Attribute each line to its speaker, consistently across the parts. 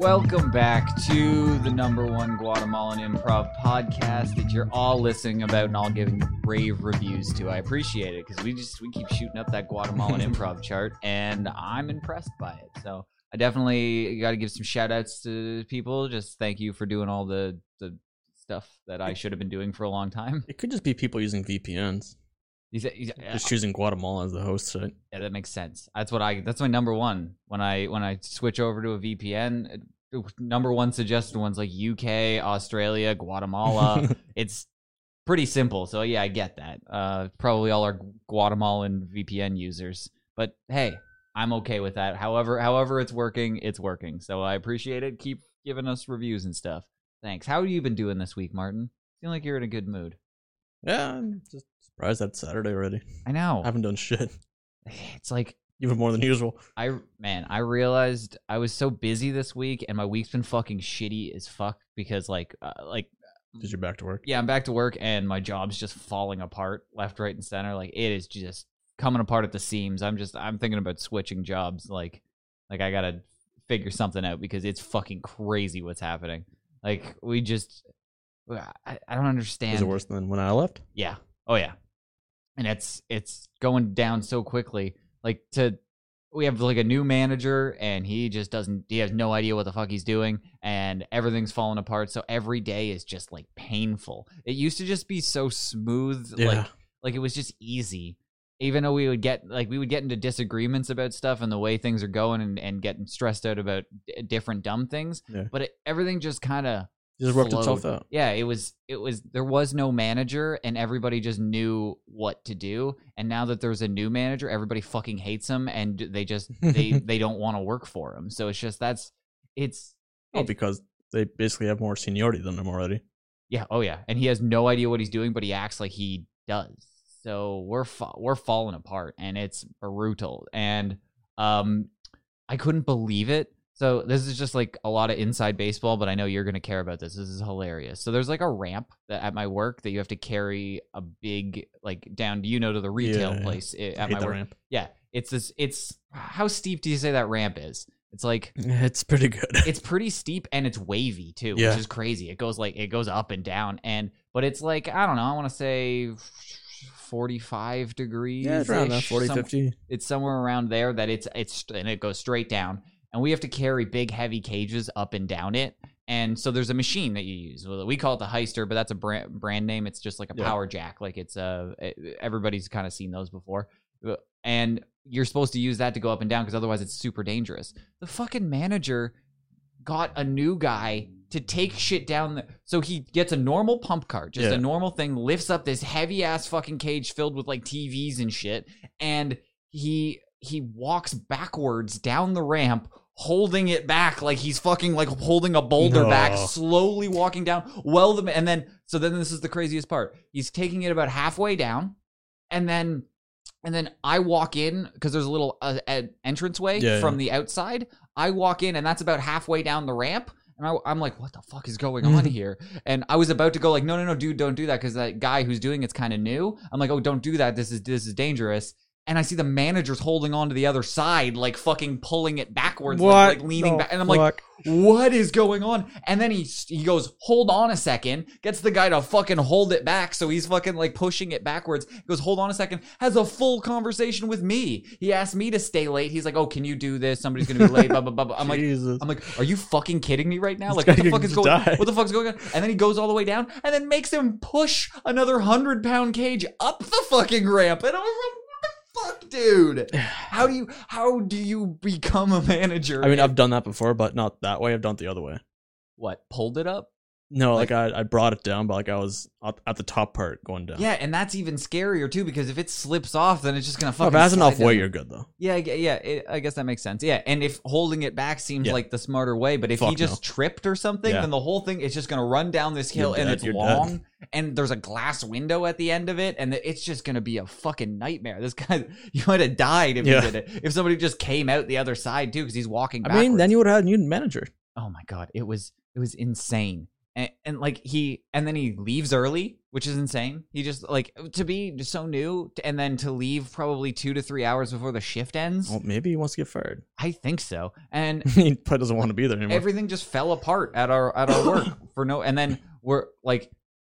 Speaker 1: Welcome back to the number one Guatemalan improv podcast that you're all listening about and all giving rave reviews to. I appreciate it because we just we keep shooting up that Guatemalan improv chart and I'm impressed by it. So I definitely got to give some shout outs to people. Just thank you for doing all the the stuff that I should have been doing for a long time.
Speaker 2: It could just be people using VPNs.
Speaker 1: He's, he's,
Speaker 2: Just choosing Guatemala as the host site.
Speaker 1: Yeah, that makes sense. That's what I. That's my number one. When I when I switch over to a VPN, uh, number one suggested ones like UK, Australia, Guatemala. it's pretty simple. So yeah, I get that. Uh, probably all our Guatemalan VPN users. But hey, I'm okay with that. However, however it's working, it's working. So I appreciate it. Keep giving us reviews and stuff. Thanks. How have you been doing this week, Martin? Seem like you're in a good mood.
Speaker 2: Yeah, I'm just surprised that's Saturday already.
Speaker 1: I know.
Speaker 2: I haven't done shit.
Speaker 1: It's like
Speaker 2: Even more than usual.
Speaker 1: I man, I realized I was so busy this week, and my week's been fucking shitty as fuck because like uh, like
Speaker 2: Did you back to work?
Speaker 1: yeah, I'm back to work and my job's just falling apart left, right, and center. Like it is just coming apart at the seams. I'm just I'm thinking about switching jobs. Like like I gotta figure something out because it's fucking crazy what's happening. Like we just I, I don't understand.
Speaker 2: Is it worse than when I left?
Speaker 1: Yeah. Oh yeah. And it's it's going down so quickly. Like to we have like a new manager and he just doesn't he has no idea what the fuck he's doing and everything's falling apart. So every day is just like painful. It used to just be so smooth
Speaker 2: Yeah.
Speaker 1: like like it was just easy. Even though we would get like we would get into disagreements about stuff and the way things are going and, and getting stressed out about d- different dumb things,
Speaker 2: Yeah.
Speaker 1: but it, everything just kind of
Speaker 2: just worked itself out.
Speaker 1: Yeah, it was it was there was no manager and everybody just knew what to do. And now that there's a new manager, everybody fucking hates him and they just they they don't want to work for him. So it's just that's it's
Speaker 2: Oh,
Speaker 1: it-
Speaker 2: because they basically have more seniority than them already.
Speaker 1: yeah, oh yeah. And he has no idea what he's doing, but he acts like he does. So we're fa- we're falling apart and it's brutal. And um I couldn't believe it. So this is just like a lot of inside baseball, but I know you're going to care about this. This is hilarious. So there's like a ramp that at my work that you have to carry a big like down, you know, to the retail
Speaker 2: Yeah.
Speaker 1: place eh,
Speaker 2: I
Speaker 1: at my work.
Speaker 2: ramp.
Speaker 1: Yeah, it's this. It's how steep do you say that ramp is? It's like
Speaker 2: It's pretty good.
Speaker 1: it's pretty steep and it's wavy too,
Speaker 2: Yeah.
Speaker 1: which is crazy. It goes like it goes up and down, and but it's like I don't know. I want to say forty-five degrees.
Speaker 2: yeah, it's around that 40, 50.
Speaker 1: It's somewhere around there that it's it's and it goes straight down, and we have to carry big heavy cages up and down it. And so there's a machine that you use. We call it the Hyster, but that's a brand brand name. It's just like a
Speaker 2: Yeah.
Speaker 1: power jack. Like it's uh everybody's kind of seen those before. Uh, And you're supposed to use that to go up and down because otherwise it's super dangerous. The fucking manager got a new guy to take shit down the so he gets a normal pump cart just
Speaker 2: Yeah.
Speaker 1: a normal thing lifts up this heavy ass fucking cage filled with like tvs and shit and he he walks backwards down the ramp holding it back like he's fucking like holding a boulder back slowly walking down well the and then so then this is the craziest part he's taking it about halfway down and then and then I walk in because there's a little uh, ed- entranceway
Speaker 2: Yeah,
Speaker 1: from
Speaker 2: yeah.
Speaker 1: the outside. I walk in, and that's about halfway down the ramp. And I, I'm like, what the fuck is going on here? And I was about to go like, no, no, no, dude, don't do that because that guy who's doing it's kind of new. I'm like, oh, don't do that. This is this is dangerous. And I see the managers holding on to the other side, like fucking pulling it backwards, like, like leaning back. And I'm like, what is going on? And then he he goes, hold on a second, gets the guy to fucking hold it back. So he's fucking like pushing it backwards. He goes, hold on a second, has a full conversation with me. He asked me to stay late. He's like, oh, can you do this? Somebody's gonna be late. Blah blah blah. blah. I'm like,
Speaker 2: Jesus.
Speaker 1: I'm like, are you fucking kidding me right now?
Speaker 2: This
Speaker 1: Like, what the fuck is going?
Speaker 2: die.
Speaker 1: What the fuck's going on? And then he goes all the way down, and then makes him push another hundred pound cage up the fucking ramp. And I was like, what the fuck, dude? How do you how do you become a manager?
Speaker 2: I mean, I've done that before, but not that way. I've done it the other way.
Speaker 1: what pulled it up?
Speaker 2: No,
Speaker 1: Like-
Speaker 2: like, I, I brought it down, but like I was at, the top part going down.
Speaker 1: Yeah, and that's even scarier too because if it slips off, then it's just gonna
Speaker 2: Oh,
Speaker 1: fucking.
Speaker 2: if it has
Speaker 1: slide
Speaker 2: enough weight, you're good though.
Speaker 1: Yeah, I yeah. It, I guess that makes sense. Yeah, and if holding it back seems
Speaker 2: Yeah.
Speaker 1: like the smarter way, but if he
Speaker 2: Fuck
Speaker 1: just tripped or something,
Speaker 2: Yeah.
Speaker 1: then the whole thing is just gonna run down this hill,
Speaker 2: You're
Speaker 1: and
Speaker 2: dead,
Speaker 1: it's
Speaker 2: you're dead.
Speaker 1: long, and there's a glass window at the end of it, and it's just gonna be a fucking nightmare. This guy, you might have died if
Speaker 2: Yeah.
Speaker 1: he did it. If somebody just came out the other side too, because he's walking.
Speaker 2: I mean, then you would have had a new manager.
Speaker 1: oh my god, it was it was insane. And, and like he and then he leaves early, which is insane. He just like to be so new, and then to leave probably two to three hours before the shift ends.
Speaker 2: Well, maybe he wants to get fired.
Speaker 1: I think so. And
Speaker 2: he probably doesn't want to be there anymore.
Speaker 1: everything just fell apart at our at our work for no and then we're like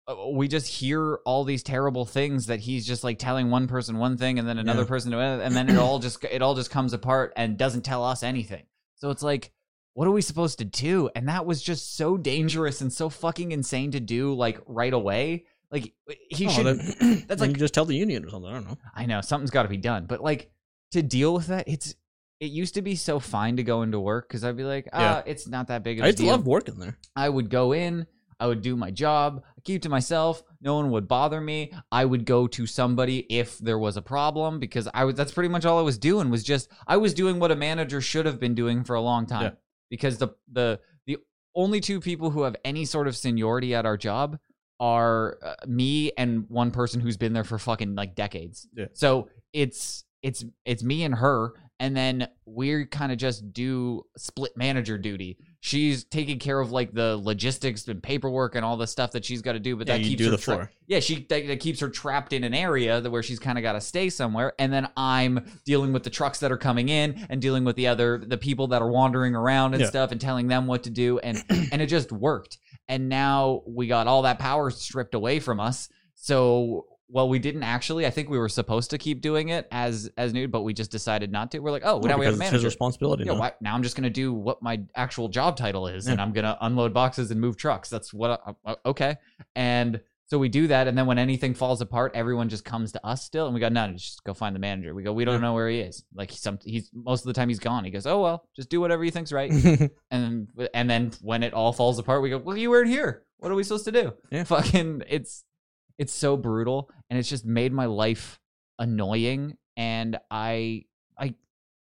Speaker 1: uh, we just hear all these terrible things that he's just like telling one person one thing and then another
Speaker 2: Yeah.
Speaker 1: person to another, and then it all just it all just comes apart and doesn't tell us anything so it's like what are we supposed to do and that was just so dangerous and so fucking insane to do like right away like he
Speaker 2: Oh,
Speaker 1: should
Speaker 2: then-
Speaker 1: that's like
Speaker 2: you just tell the union or something. I don't know.
Speaker 1: I know something's got to be done, but like to deal with that, it's it used to be so fine to go into work because I'd be like, ah,
Speaker 2: Yeah.
Speaker 1: it's not that big of
Speaker 2: I
Speaker 1: a
Speaker 2: to
Speaker 1: deal.
Speaker 2: love working there.
Speaker 1: I would go in, I would do my job, keep to myself. No one would bother me. I would go to somebody if there was a problem because I was. That's pretty much all I was doing. Was just I was doing what a manager should have been doing for a long time.
Speaker 2: Yeah.
Speaker 1: Because the the the only two people who have any sort of seniority at our job are uh, me and one person who's been there for fucking like decades.
Speaker 2: Yeah.
Speaker 1: So it's it's it's me and her and then we kind of just do split manager duty. She's taking care of like the logistics and paperwork and all the stuff that she's got to do, but
Speaker 2: Yeah,
Speaker 1: that keeps her tra- yeah, she that, that keeps her trapped in an area that where she's kind of got to stay somewhere, and then I'm dealing with the trucks that are coming in and dealing with the other the people that are wandering around and
Speaker 2: Yeah.
Speaker 1: stuff and telling them what to do, and and it just worked. And now we got all that power stripped away from us. So well, we didn't actually. I think we were supposed to keep doing it as as new, but we just decided not to. We're like, oh, well, now we have a
Speaker 2: because it's his
Speaker 1: manager.
Speaker 2: responsibility.
Speaker 1: Yeah,
Speaker 2: now.
Speaker 1: why, now I'm just gonna do what my actual job title is, and I'm gonna unload boxes and move trucks. That's what. I, uh, okay, and so we do that, and then when anything falls apart, everyone just comes to us still, and we go, no, just go find the manager. We go, we don't
Speaker 2: Yeah.
Speaker 1: know where he is. Like he's some, he's most of the time he's gone. He goes, oh well, just do whatever you think's right, and and then when it all falls apart, we go, well, you weren't here. What are we supposed to do?
Speaker 2: Yeah.
Speaker 1: Fucking, it's it's so brutal, and it's just made my life annoying, and I I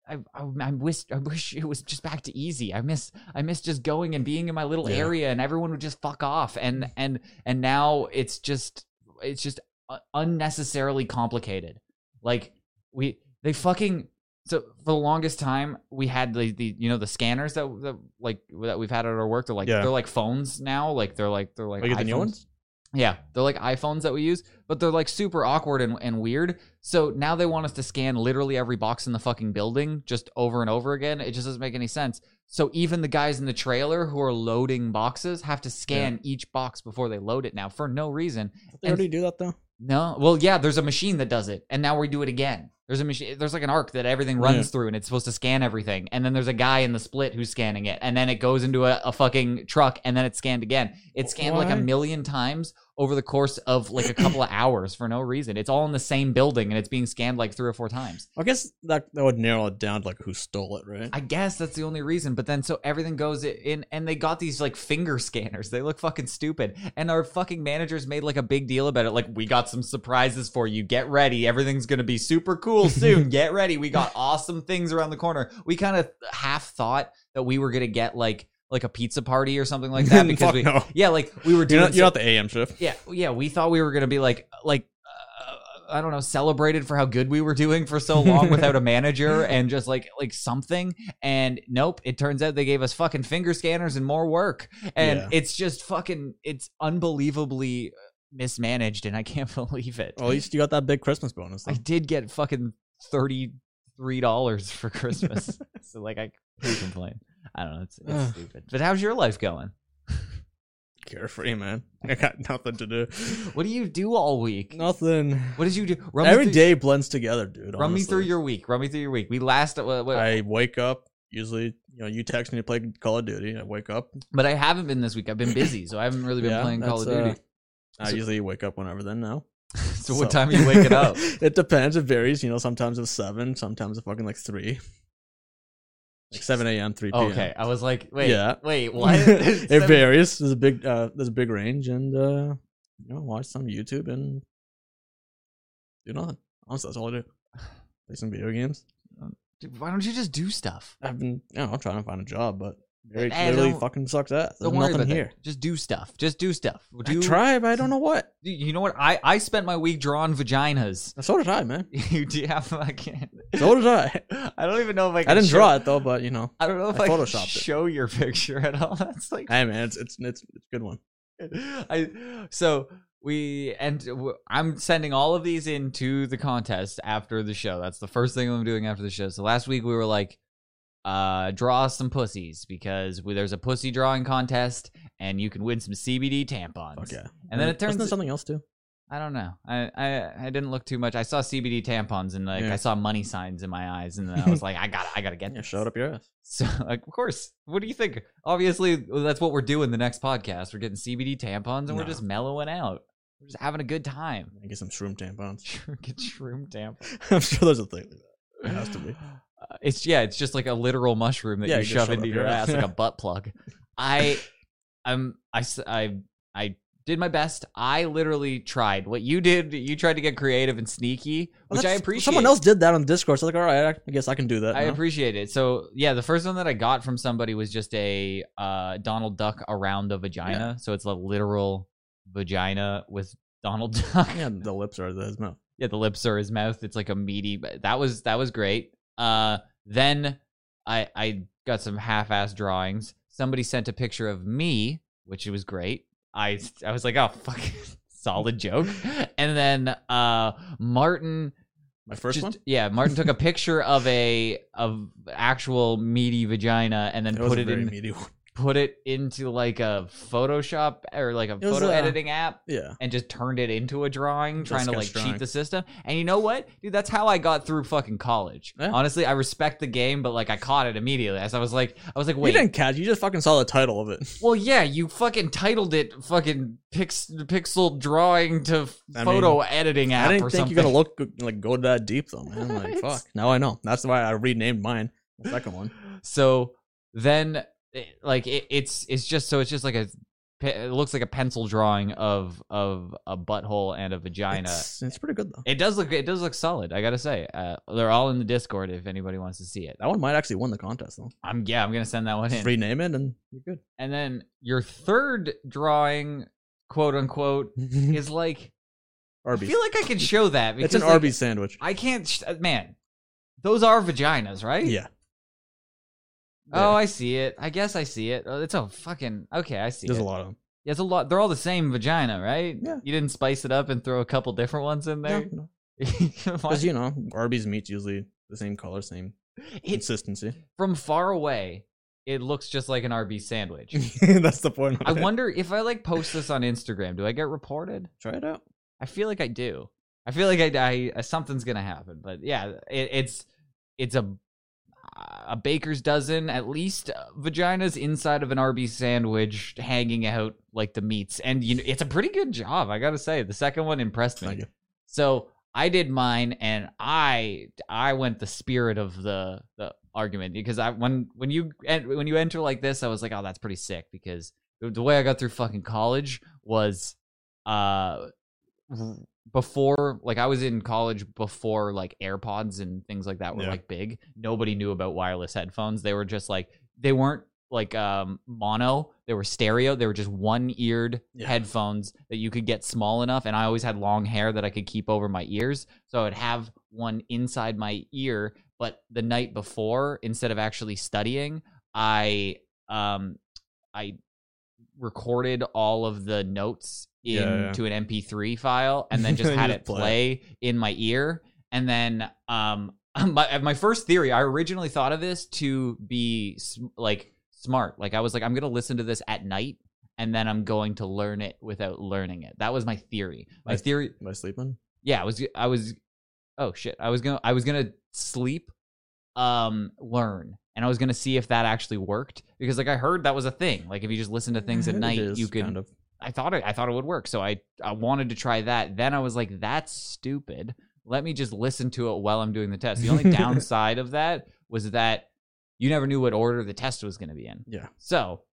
Speaker 1: I, I, I wish I wish it was just back to easy. I miss I miss just going and being in my little
Speaker 2: Yeah.
Speaker 1: area and everyone would just fuck off and and and now it's just it's just uh, unnecessarily complicated. Like we they fucking so for the longest time we had the, the you know the scanners that, that like that we've had at our work they're like
Speaker 2: Yeah.
Speaker 1: they're like phones now like they're like they're like
Speaker 2: Oh, you get the new ones?
Speaker 1: Yeah, they're like iPhones that we use, but they're like super awkward and, and weird. So now they want us to scan literally every box in the fucking building just over and over again. It just doesn't make any sense. So even the guys in the trailer who are loading boxes have to scan each box before they load it now for no reason.
Speaker 2: They already do that though.
Speaker 1: No, well, yeah, there's a machine that does it, and now we do it again. There's a machine. There's like an arc that everything runs
Speaker 2: Yeah.
Speaker 1: through, and it's supposed to scan everything. And then there's a guy in the split who's scanning it, and then it goes into a, a fucking truck, and then it's scanned again. It's scanned like a million times over the course of like a couple of hours for no reason. It's all in the same building, and it's being scanned like three or four times.
Speaker 2: I guess that that would narrow it down to like who stole it, right?
Speaker 1: I guess that's the only reason. But then so everything goes in, and they got these like finger scanners. They look fucking stupid. And our fucking managers made like a big deal about it. Like, we got some surprises for you. Get ready. Everything's gonna be super cool soon. Get ready. We got awesome things around the corner. We kind of half thought that we were gonna get like like a pizza party or something like that because we
Speaker 2: no.
Speaker 1: yeah like we were
Speaker 2: You're
Speaker 1: doing
Speaker 2: not, you're
Speaker 1: so-
Speaker 2: not the AM shift.
Speaker 1: yeah, yeah. We thought we were gonna be like, like, uh, I don't know, celebrated for how good we were doing for so long without a manager and just like, like something. And nope, it turns out they gave us fucking finger scanners and more work. And
Speaker 2: Yeah.
Speaker 1: it's just fucking, it's unbelievably mismanaged, and I can't believe it.
Speaker 2: Well, at least you got that big Christmas bonus.
Speaker 1: I did get fucking thirty three dollars for Christmas, so like, I can't complain. I don't know, it's, it's stupid. But how's your life going?
Speaker 2: Carefree, man. I got nothing to do.
Speaker 1: What do you do all week?
Speaker 2: Nothing.
Speaker 1: What did you do? Run me
Speaker 2: Every
Speaker 1: through-
Speaker 2: day blends together, dude.
Speaker 1: Run me through your week. Run me through your week. We last, uh, what,
Speaker 2: I wake up. Usually, you know, you text me to play Call of Duty. I wake up.
Speaker 1: but I haven't been this week. I've been busy, so I haven't really been
Speaker 2: Yeah,
Speaker 1: playing Call of
Speaker 2: that's, uh,
Speaker 1: Duty.
Speaker 2: I
Speaker 1: So-
Speaker 2: usually wake up whenever then now.
Speaker 1: so what time are you waking up?
Speaker 2: it depends. It varies. You know, sometimes it's seven, sometimes it's fucking like three. Like 7 a.m., 3 p.m.
Speaker 1: Okay, I was like, wait,
Speaker 2: Yeah.
Speaker 1: wait, what?
Speaker 2: it
Speaker 1: Seven-
Speaker 2: varies. There's a big uh there's a big range and uh you know, watch some YouTube and do nothing. Honestly, that's all I do. Play some video games.
Speaker 1: Dude, why don't you just do stuff?
Speaker 2: I've been you know, I'm trying to find a job, but very fucking sucks ass. There's
Speaker 1: Don't worry
Speaker 2: nothing
Speaker 1: about
Speaker 2: here.
Speaker 1: that. Just do stuff. Just do stuff. Do,
Speaker 2: I try, but I don't know what.
Speaker 1: You know what? I I spent my week drawing vaginas.
Speaker 2: So did I, man.
Speaker 1: you do have I can't.
Speaker 2: So did I.
Speaker 1: I don't even know if I. Can
Speaker 2: I didn't
Speaker 1: show,
Speaker 2: draw it though, but you know.
Speaker 1: I don't know if
Speaker 2: I
Speaker 1: I, can
Speaker 2: photoshopped it.
Speaker 1: show your picture at all. That's like
Speaker 2: Hey man, it's it's it's, it's a good one.
Speaker 1: I so we and I'm sending all of these into the contest after the show. That's the first thing I'm doing after the show. So last week we were like, uh, draw some pussies because there's a pussy drawing contest and you can win some CBD tampons.
Speaker 2: Okay.
Speaker 1: And then it
Speaker 2: Wasn't
Speaker 1: turns
Speaker 2: there something else too.
Speaker 1: I don't know. I, I I didn't look too much. I saw CBD tampons and like
Speaker 2: Yeah.
Speaker 1: I saw money signs in my eyes and then I was like, I got I got to get
Speaker 2: Yeah,
Speaker 1: this.
Speaker 2: showed up your ass.
Speaker 1: So, like, of course. What do you think? Obviously, that's what we're doing the next podcast. We're getting CBD tampons and we're
Speaker 2: No.
Speaker 1: just mellowing out. We're just having a good time.
Speaker 2: I get some shroom tampons.
Speaker 1: Get shroom tampons.
Speaker 2: I'm sure there's a thing like that. It has to be.
Speaker 1: Uh, it's yeah, it's just like a literal mushroom that
Speaker 2: Yeah,
Speaker 1: you
Speaker 2: you just
Speaker 1: shove
Speaker 2: shove
Speaker 1: into
Speaker 2: up
Speaker 1: your
Speaker 2: your
Speaker 1: ass
Speaker 2: ass.
Speaker 1: like a butt plug. I, I'm I s- I I did my best. I literally tried what you did. You tried to get creative and sneaky,
Speaker 2: Well,
Speaker 1: which I
Speaker 2: that's-
Speaker 1: appreciate.
Speaker 2: Someone else did that on Discord. So like, all right, I guess I can do that.
Speaker 1: I
Speaker 2: now.
Speaker 1: appreciate it. So yeah, the first one that I got from somebody was just a uh, Donald Duck around a vagina. So it's a literal vagina with Donald Duck.
Speaker 2: Yeah, the lips are his mouth.
Speaker 1: yeah, the lips are his mouth. It's like a meaty. That was that was great. Uh, then I I got some half-ass drawings. Somebody sent a picture of me, which was great. I I was like, oh fuck, solid joke. And then uh, Martin
Speaker 2: My first
Speaker 1: just-
Speaker 2: one.
Speaker 1: Yeah, Martin took a picture of a of actual meaty vagina and then
Speaker 2: It was
Speaker 1: put
Speaker 2: a
Speaker 1: it in
Speaker 2: meaty one.
Speaker 1: Put it into like a Photoshop or like a photo
Speaker 2: uh,
Speaker 1: editing app
Speaker 2: Yeah.
Speaker 1: and just turned it into a drawing, trying to like cheat the system. And you know what, dude? That's how I got through fucking college.
Speaker 2: Yeah.
Speaker 1: Honestly, I respect the game, but like I caught it immediately. As I was like, I was like, wait.
Speaker 2: You didn't catch. You just fucking saw the title of it.
Speaker 1: Well, yeah, you fucking titled it fucking pix- pixel drawing to
Speaker 2: I
Speaker 1: photo editing app
Speaker 2: I didn't
Speaker 1: or
Speaker 2: think
Speaker 1: something.
Speaker 2: you're gonna look like go that deep though, man. Like fuck. Now I know. That's why I renamed mine. The second one.
Speaker 1: So then, it- like it, it's it's just so it's just like a it looks like a pencil drawing of of a butthole and a vagina.
Speaker 2: It's, it's pretty good though.
Speaker 1: it does look it does look solid. I gotta say, uh, they're all in the Discord if anybody wants to see it.
Speaker 2: That one might actually win the contest though.
Speaker 1: I'm yeah, I'm gonna send that one
Speaker 2: Just
Speaker 1: in.
Speaker 2: rename it and you're good.
Speaker 1: And then your third drawing, quote unquote, is like I feel like I can show that.
Speaker 2: it's an
Speaker 1: like,
Speaker 2: Arby's sandwich.
Speaker 1: I can't, man. Those are vaginas, right?
Speaker 2: Yeah.
Speaker 1: Oh, I see it. I guess I see it. Oh, it's a fucking okay. I see
Speaker 2: There's
Speaker 1: it.
Speaker 2: a lot of them.
Speaker 1: Yeah, it's a lot. They're all the same vagina, right?
Speaker 2: Yeah.
Speaker 1: You didn't spice it up and throw a couple different ones in there. Why-
Speaker 2: Because you know, Arby's meat's usually the same color, same
Speaker 1: it,
Speaker 2: consistency.
Speaker 1: from far away, it looks just like an Arby's sandwich.
Speaker 2: That's the point.
Speaker 1: I
Speaker 2: it.
Speaker 1: wonder if I like post this on Instagram, do I get reported?
Speaker 2: Try it out.
Speaker 1: I feel like I do. I feel like I, I something's gonna happen. But yeah, it, it's it's a a baker's dozen at least uh, vaginas inside of an Arby's sandwich hanging out like the meats, and you know it's a pretty good job. I gotta say, the second one impressed me. So I did mine, and I I went the spirit of the the argument because I when when you when you enter like this, I was like, oh, that's pretty sick because the, way I got through fucking college was uh before like I was in college before like AirPods and things like that were
Speaker 2: Yeah.
Speaker 1: like big. Nobody knew about wireless headphones. They were just like they weren't like um mono, they were stereo. They were just one-eared
Speaker 2: Yeah.
Speaker 1: headphones that you could get small enough and I always had long hair that I could keep over my ears. So I would have one inside my ear, but the night before instead of actually studying, I um I recorded all of the notes
Speaker 2: Yeah, yeah.
Speaker 1: into an MP3 file and then just had
Speaker 2: just
Speaker 1: it
Speaker 2: play
Speaker 1: play in my ear. And then um my my first theory, I originally thought of this to be like smart. Like I was like I'm going to listen to this at night and then I'm going to learn it without learning it. That was my theory. My
Speaker 2: Nice.
Speaker 1: theory
Speaker 2: Am I sleeping?
Speaker 1: yeah, I was I was oh shit. I was going to I was going to sleep um learn and I was going to see if that actually worked because like I heard that was a thing. Like if you just listen to things at
Speaker 2: It
Speaker 1: night, you can
Speaker 2: kind of.
Speaker 1: I thought it I thought it would work. So I I wanted to try that. Then I was like that's stupid. Let me just listen to it while I'm doing the test. The only downside of that was that you never knew what order the test was going to be in.
Speaker 2: Yeah.
Speaker 1: So,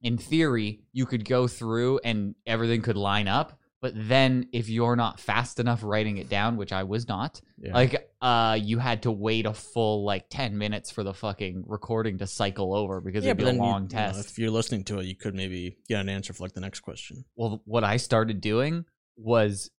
Speaker 1: in theory, you could go through and everything could line up. But then, if you're not fast enough writing it down, which I was not,
Speaker 2: Yeah.
Speaker 1: like, uh, you had to wait a full like ten minutes for the fucking recording to cycle over because it'd be a
Speaker 2: then you-
Speaker 1: long
Speaker 2: you know,
Speaker 1: test.
Speaker 2: if you're listening to it, you could maybe get an answer for like the next question.
Speaker 1: well what i started doing was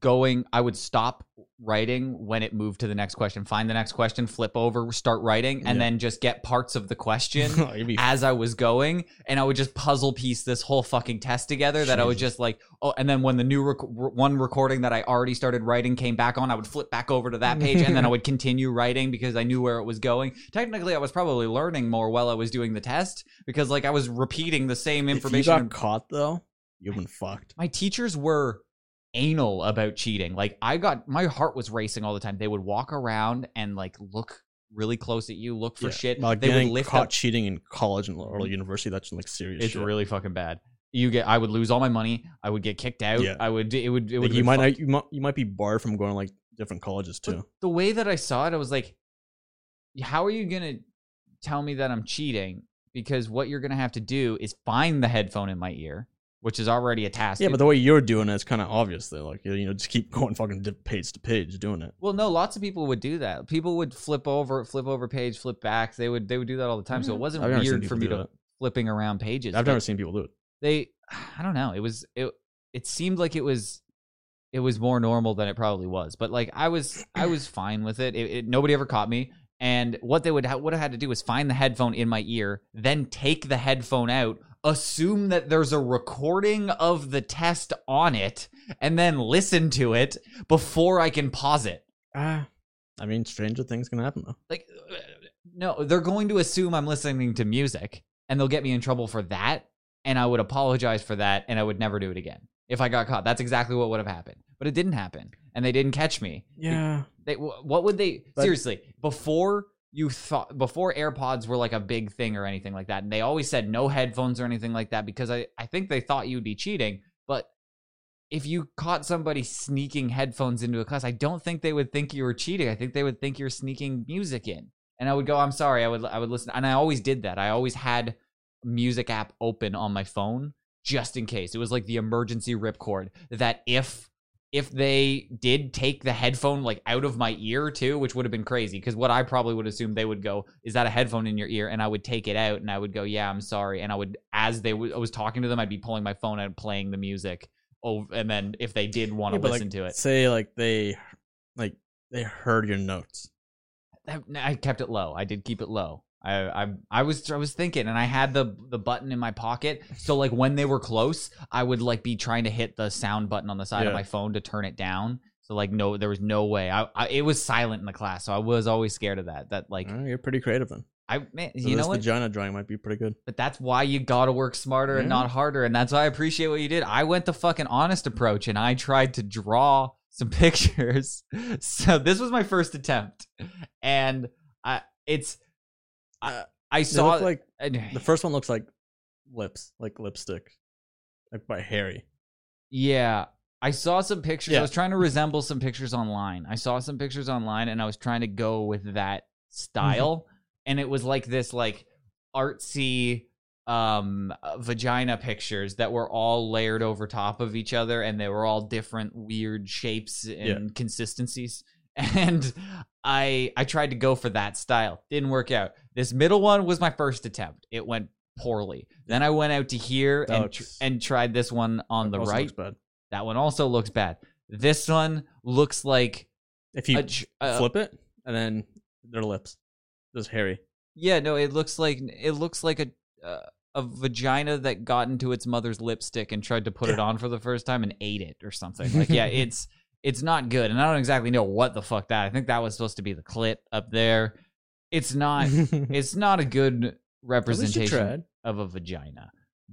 Speaker 1: going i would stop writing when it moved to the next question find the next question flip over start writing and
Speaker 2: Yeah.
Speaker 1: then just get parts of the question
Speaker 2: oh,
Speaker 1: as i was going and i would just puzzle piece this whole fucking test together that i would just like oh and then when the new rec- one recording that i already started writing came back on i would flip back over to that page and then i would continue writing because i knew where it was going technically i was probably learning more while i was doing the test because like i was repeating the same
Speaker 2: if you
Speaker 1: information
Speaker 2: got caught though, you've been fucked.
Speaker 1: my teachers were anal about cheating. Like I got my heart was racing all the time. They would walk around and like look really close at you, look for
Speaker 2: Yeah.
Speaker 1: shit.
Speaker 2: Like
Speaker 1: they would lift
Speaker 2: caught
Speaker 1: up.
Speaker 2: cheating in college and or mm. university. That's like serious.
Speaker 1: It's
Speaker 2: shit.
Speaker 1: really fucking bad. You get I would lose all my money. I would get kicked out.
Speaker 2: Yeah.
Speaker 1: I would it would it
Speaker 2: Like,
Speaker 1: would
Speaker 2: you might not, you might you might be barred from going to like different colleges
Speaker 1: But
Speaker 2: too.
Speaker 1: the way that I saw it, I was like, how are you gonna tell me that I'm cheating? Because what you're gonna have to do is find the headphone in my ear, which is already a task.
Speaker 2: Yeah, but the way you're doing it, it is kind of obvious. Though, like you know, just keep going fucking page to page doing it.
Speaker 1: Well, no, lots of people would do that. People would flip over, flip over page, flip back. They would they would do that all the time. So it mm-hmm. wasn't
Speaker 2: I've
Speaker 1: weird for me to flipping around pages.
Speaker 2: I've never seen people do it.
Speaker 1: they I don't know. It was it it seemed like it was it was more normal than it probably was. But like I was I was fine with it. It, it nobody ever caught me. And what they would ha- would have had to do was find the headphone in my ear, then take the headphone out, assume that there's a recording of the test on it, and then listen to it before I can pause it.
Speaker 2: Ah, I mean, stranger things can happen though.
Speaker 1: like uh, no they're going to assume i'm listening to music and they'll get me in trouble for that and i would apologize for that and i would never do it again if i got caught that's exactly what would have happened but it didn't happen and they didn't catch me
Speaker 2: Yeah,
Speaker 1: they what would they
Speaker 2: But-
Speaker 1: seriously before you thought before airpods were like a big thing or anything like that and they always said no headphones or anything like that because i, I think they thought you'd be cheating but if you caught somebody sneaking headphones into a class i don't think they would think you were cheating. I think they would think you're sneaking music in. And i would go i'm sorry i would i would listen and i always did that. I always had music app open on my phone just in case. It was like the emergency ripcord that if if they did take the headphone like out of my ear too, which would have been crazy because what I probably would assume they would go, "Is that a headphone in your ear?" And I would take it out and I would go, "Yeah, I'm sorry." And I would, as they w- I was talking to them, I'd be pulling my phone out and playing the music. Oh, and then if they did want to
Speaker 2: Yeah,
Speaker 1: listen
Speaker 2: like,
Speaker 1: to it,
Speaker 2: Say like they, like they heard your notes.
Speaker 1: I kept it low. I did keep it low. I, I I was I was thinking, and I had the the button in my pocket. So like when they were close, I would like be trying to hit the sound button on the side of my phone to turn it down. So like no, there was no way. I, I it was silent in the class, so I was always scared of that. That like
Speaker 2: Ah, you're pretty creative then.
Speaker 1: I man,
Speaker 2: So
Speaker 1: you
Speaker 2: this
Speaker 1: know what?
Speaker 2: vagina drawing might be pretty good.
Speaker 1: But that's why you gotta work smarter and not harder, and that's why I appreciate what you did. I went the fucking honest approach, and I tried to draw some pictures. So this was my first attempt, and I it's I I saw
Speaker 2: like the first one looks like lips, like lipstick, like by Harry.
Speaker 1: Yeah. I saw some pictures. I was trying to resemble some pictures online. I saw some pictures online and I was trying to go with that style. and it was like this like artsy um uh, vagina pictures that were all layered over top of each other and they were all different weird shapes and
Speaker 2: Yeah.
Speaker 1: consistencies. And I I tried to go for that style. Didn't work out. This middle one was my first attempt. It went poorly. Then I went out to here and tr-
Speaker 2: looks-
Speaker 1: and tried this one on the right. That one also looks bad. This one looks like
Speaker 2: If you
Speaker 1: a, uh,
Speaker 2: flip it and then their lips, there's hairy.
Speaker 1: yeah, no, it looks like it looks like a uh, a vagina that got into its mother's lipstick and tried to put it on for the first time and ate it or something. Like, yeah, it's it's not good, and I don't exactly know what the fuck that. I think that was supposed to be the clit up there. It's not. it's not a good
Speaker 2: At least you
Speaker 1: representation of a vagina.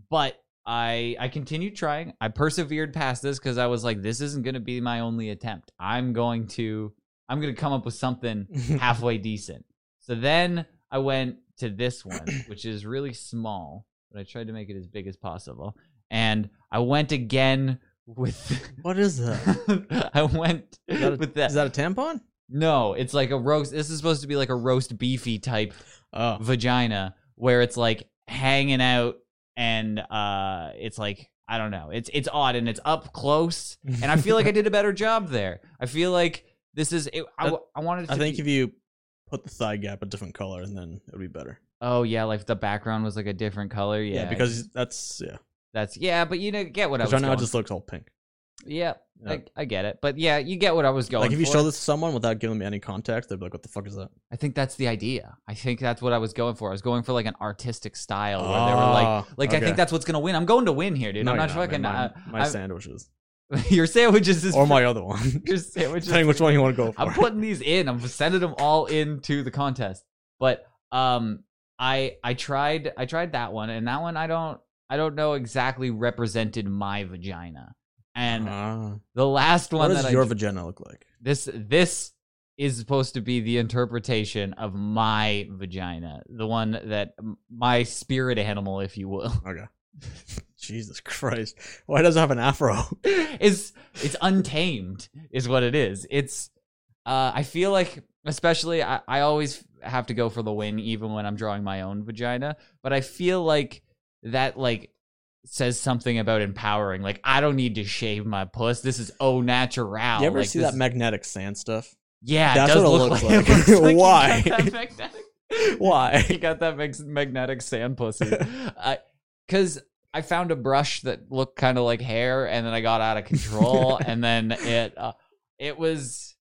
Speaker 1: But I I continued trying. I persevered past this because I was like, this isn't going to be my only attempt. I'm going to I'm going to come up with something halfway decent. So then I went to this one, which is really small, but I tried to make it as big as possible. And I went again with
Speaker 2: What is that?
Speaker 1: I went
Speaker 2: that, a,
Speaker 1: with that.
Speaker 2: is that a tampon?
Speaker 1: No, it's like a roast. This is supposed to be like a roast beefy type
Speaker 2: Oh,
Speaker 1: vagina where it's like hanging out and uh it's like I don't know. It's it's odd and it's up close and I feel like I did a better job there. I feel like this is it, I, w- I wanted
Speaker 2: I think
Speaker 1: be-
Speaker 2: if you put the thigh gap a different color, and then it would be better.
Speaker 1: Oh yeah, like the background was like a different color. Yeah,
Speaker 2: Yeah, because that's yeah.
Speaker 1: that's yeah, but you know get what I was
Speaker 2: right now it just looks all pink.
Speaker 1: Yeah,
Speaker 2: Yeah.
Speaker 1: I, I get it. But yeah, you get what I was going
Speaker 2: like if you
Speaker 1: for.
Speaker 2: show this to someone without giving me any context, they'd be like, "What the fuck is that?"
Speaker 1: I think that's the idea. I think that's what I was going for. I was going for like an artistic style where they were like
Speaker 2: Ah,
Speaker 1: like I think that's what's gonna win. I'm going to win here, dude.
Speaker 2: No,
Speaker 1: I'm not
Speaker 2: man.
Speaker 1: fucking
Speaker 2: my,
Speaker 1: uh,
Speaker 2: my sandwiches
Speaker 1: your sandwiches is
Speaker 2: or my other one.
Speaker 1: your sandwiches
Speaker 2: Depending which one you want to go for.
Speaker 1: I'm putting these in. I'm sending them all into the contest. But um, I I tried I tried that one, and that one I don't I don't know exactly represented my vagina. And
Speaker 2: Ah.
Speaker 1: the last one what
Speaker 2: does
Speaker 1: that
Speaker 2: your
Speaker 1: I
Speaker 2: vagina look like?
Speaker 1: this this is supposed to be the interpretation of my vagina, the one that my spirit animal, if you will,
Speaker 2: Okay. Jesus Christ! Why does it have an afro?
Speaker 1: is it's untamed is what it is it's uh i feel like especially I, I always have to go for the win even when i'm drawing my own vagina but i feel like that like says something about empowering like i don't need to shave my puss this is au natural
Speaker 2: you ever
Speaker 1: like,
Speaker 2: see
Speaker 1: this
Speaker 2: that magnetic sand stuff?
Speaker 1: yeah
Speaker 2: That's
Speaker 1: it does
Speaker 2: what it
Speaker 1: look
Speaker 2: looks
Speaker 1: like,
Speaker 2: like.
Speaker 1: it looks
Speaker 2: Why?
Speaker 1: magnetic
Speaker 2: Why?
Speaker 1: you got that mag- magnetic sand pussy. Because I found a brush that looked kind of like hair, and then I got out of control, and then it uh, it was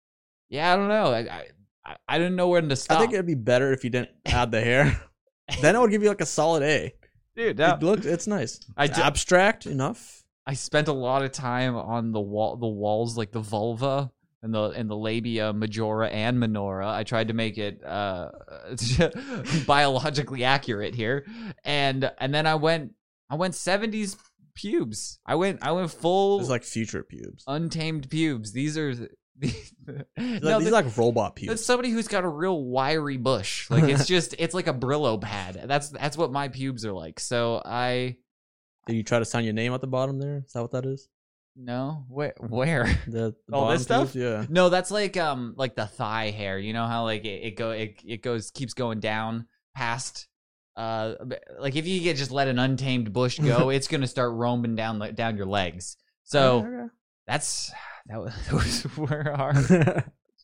Speaker 1: yeah, I don't know. I I, I didn't know when to stop.
Speaker 2: I think it'd be better if you didn't add the hair. then it would give you like a solid A.
Speaker 1: dude,
Speaker 2: It looks, it's nice.
Speaker 1: I
Speaker 2: It's
Speaker 1: d-
Speaker 2: abstract enough.
Speaker 1: I spent a lot of time on the wall, the walls, like the vulva and the and the labia majora and minora. I tried to make it uh, biologically accurate here, and and then I went I went seventies pubes. I went I went full
Speaker 2: It's like future pubes.
Speaker 1: untamed pubes. These are these,
Speaker 2: These
Speaker 1: no,
Speaker 2: like, these
Speaker 1: th-
Speaker 2: are like robot pubes.
Speaker 1: somebody who's got a real wiry bush. Like it's just it's like a Brillo pad. That's that's what my pubes are like. So I
Speaker 2: Did you try to sign your name at the bottom there? Is that what that is?
Speaker 1: no where where
Speaker 2: The, the
Speaker 1: All this stuff?
Speaker 2: Yeah.
Speaker 1: No, that's like um like the thigh hair. You know how like it, it go it, it goes keeps going down past uh like if you get just let an untamed bush go, it's gonna start roaming down down your legs. So that's that was those were our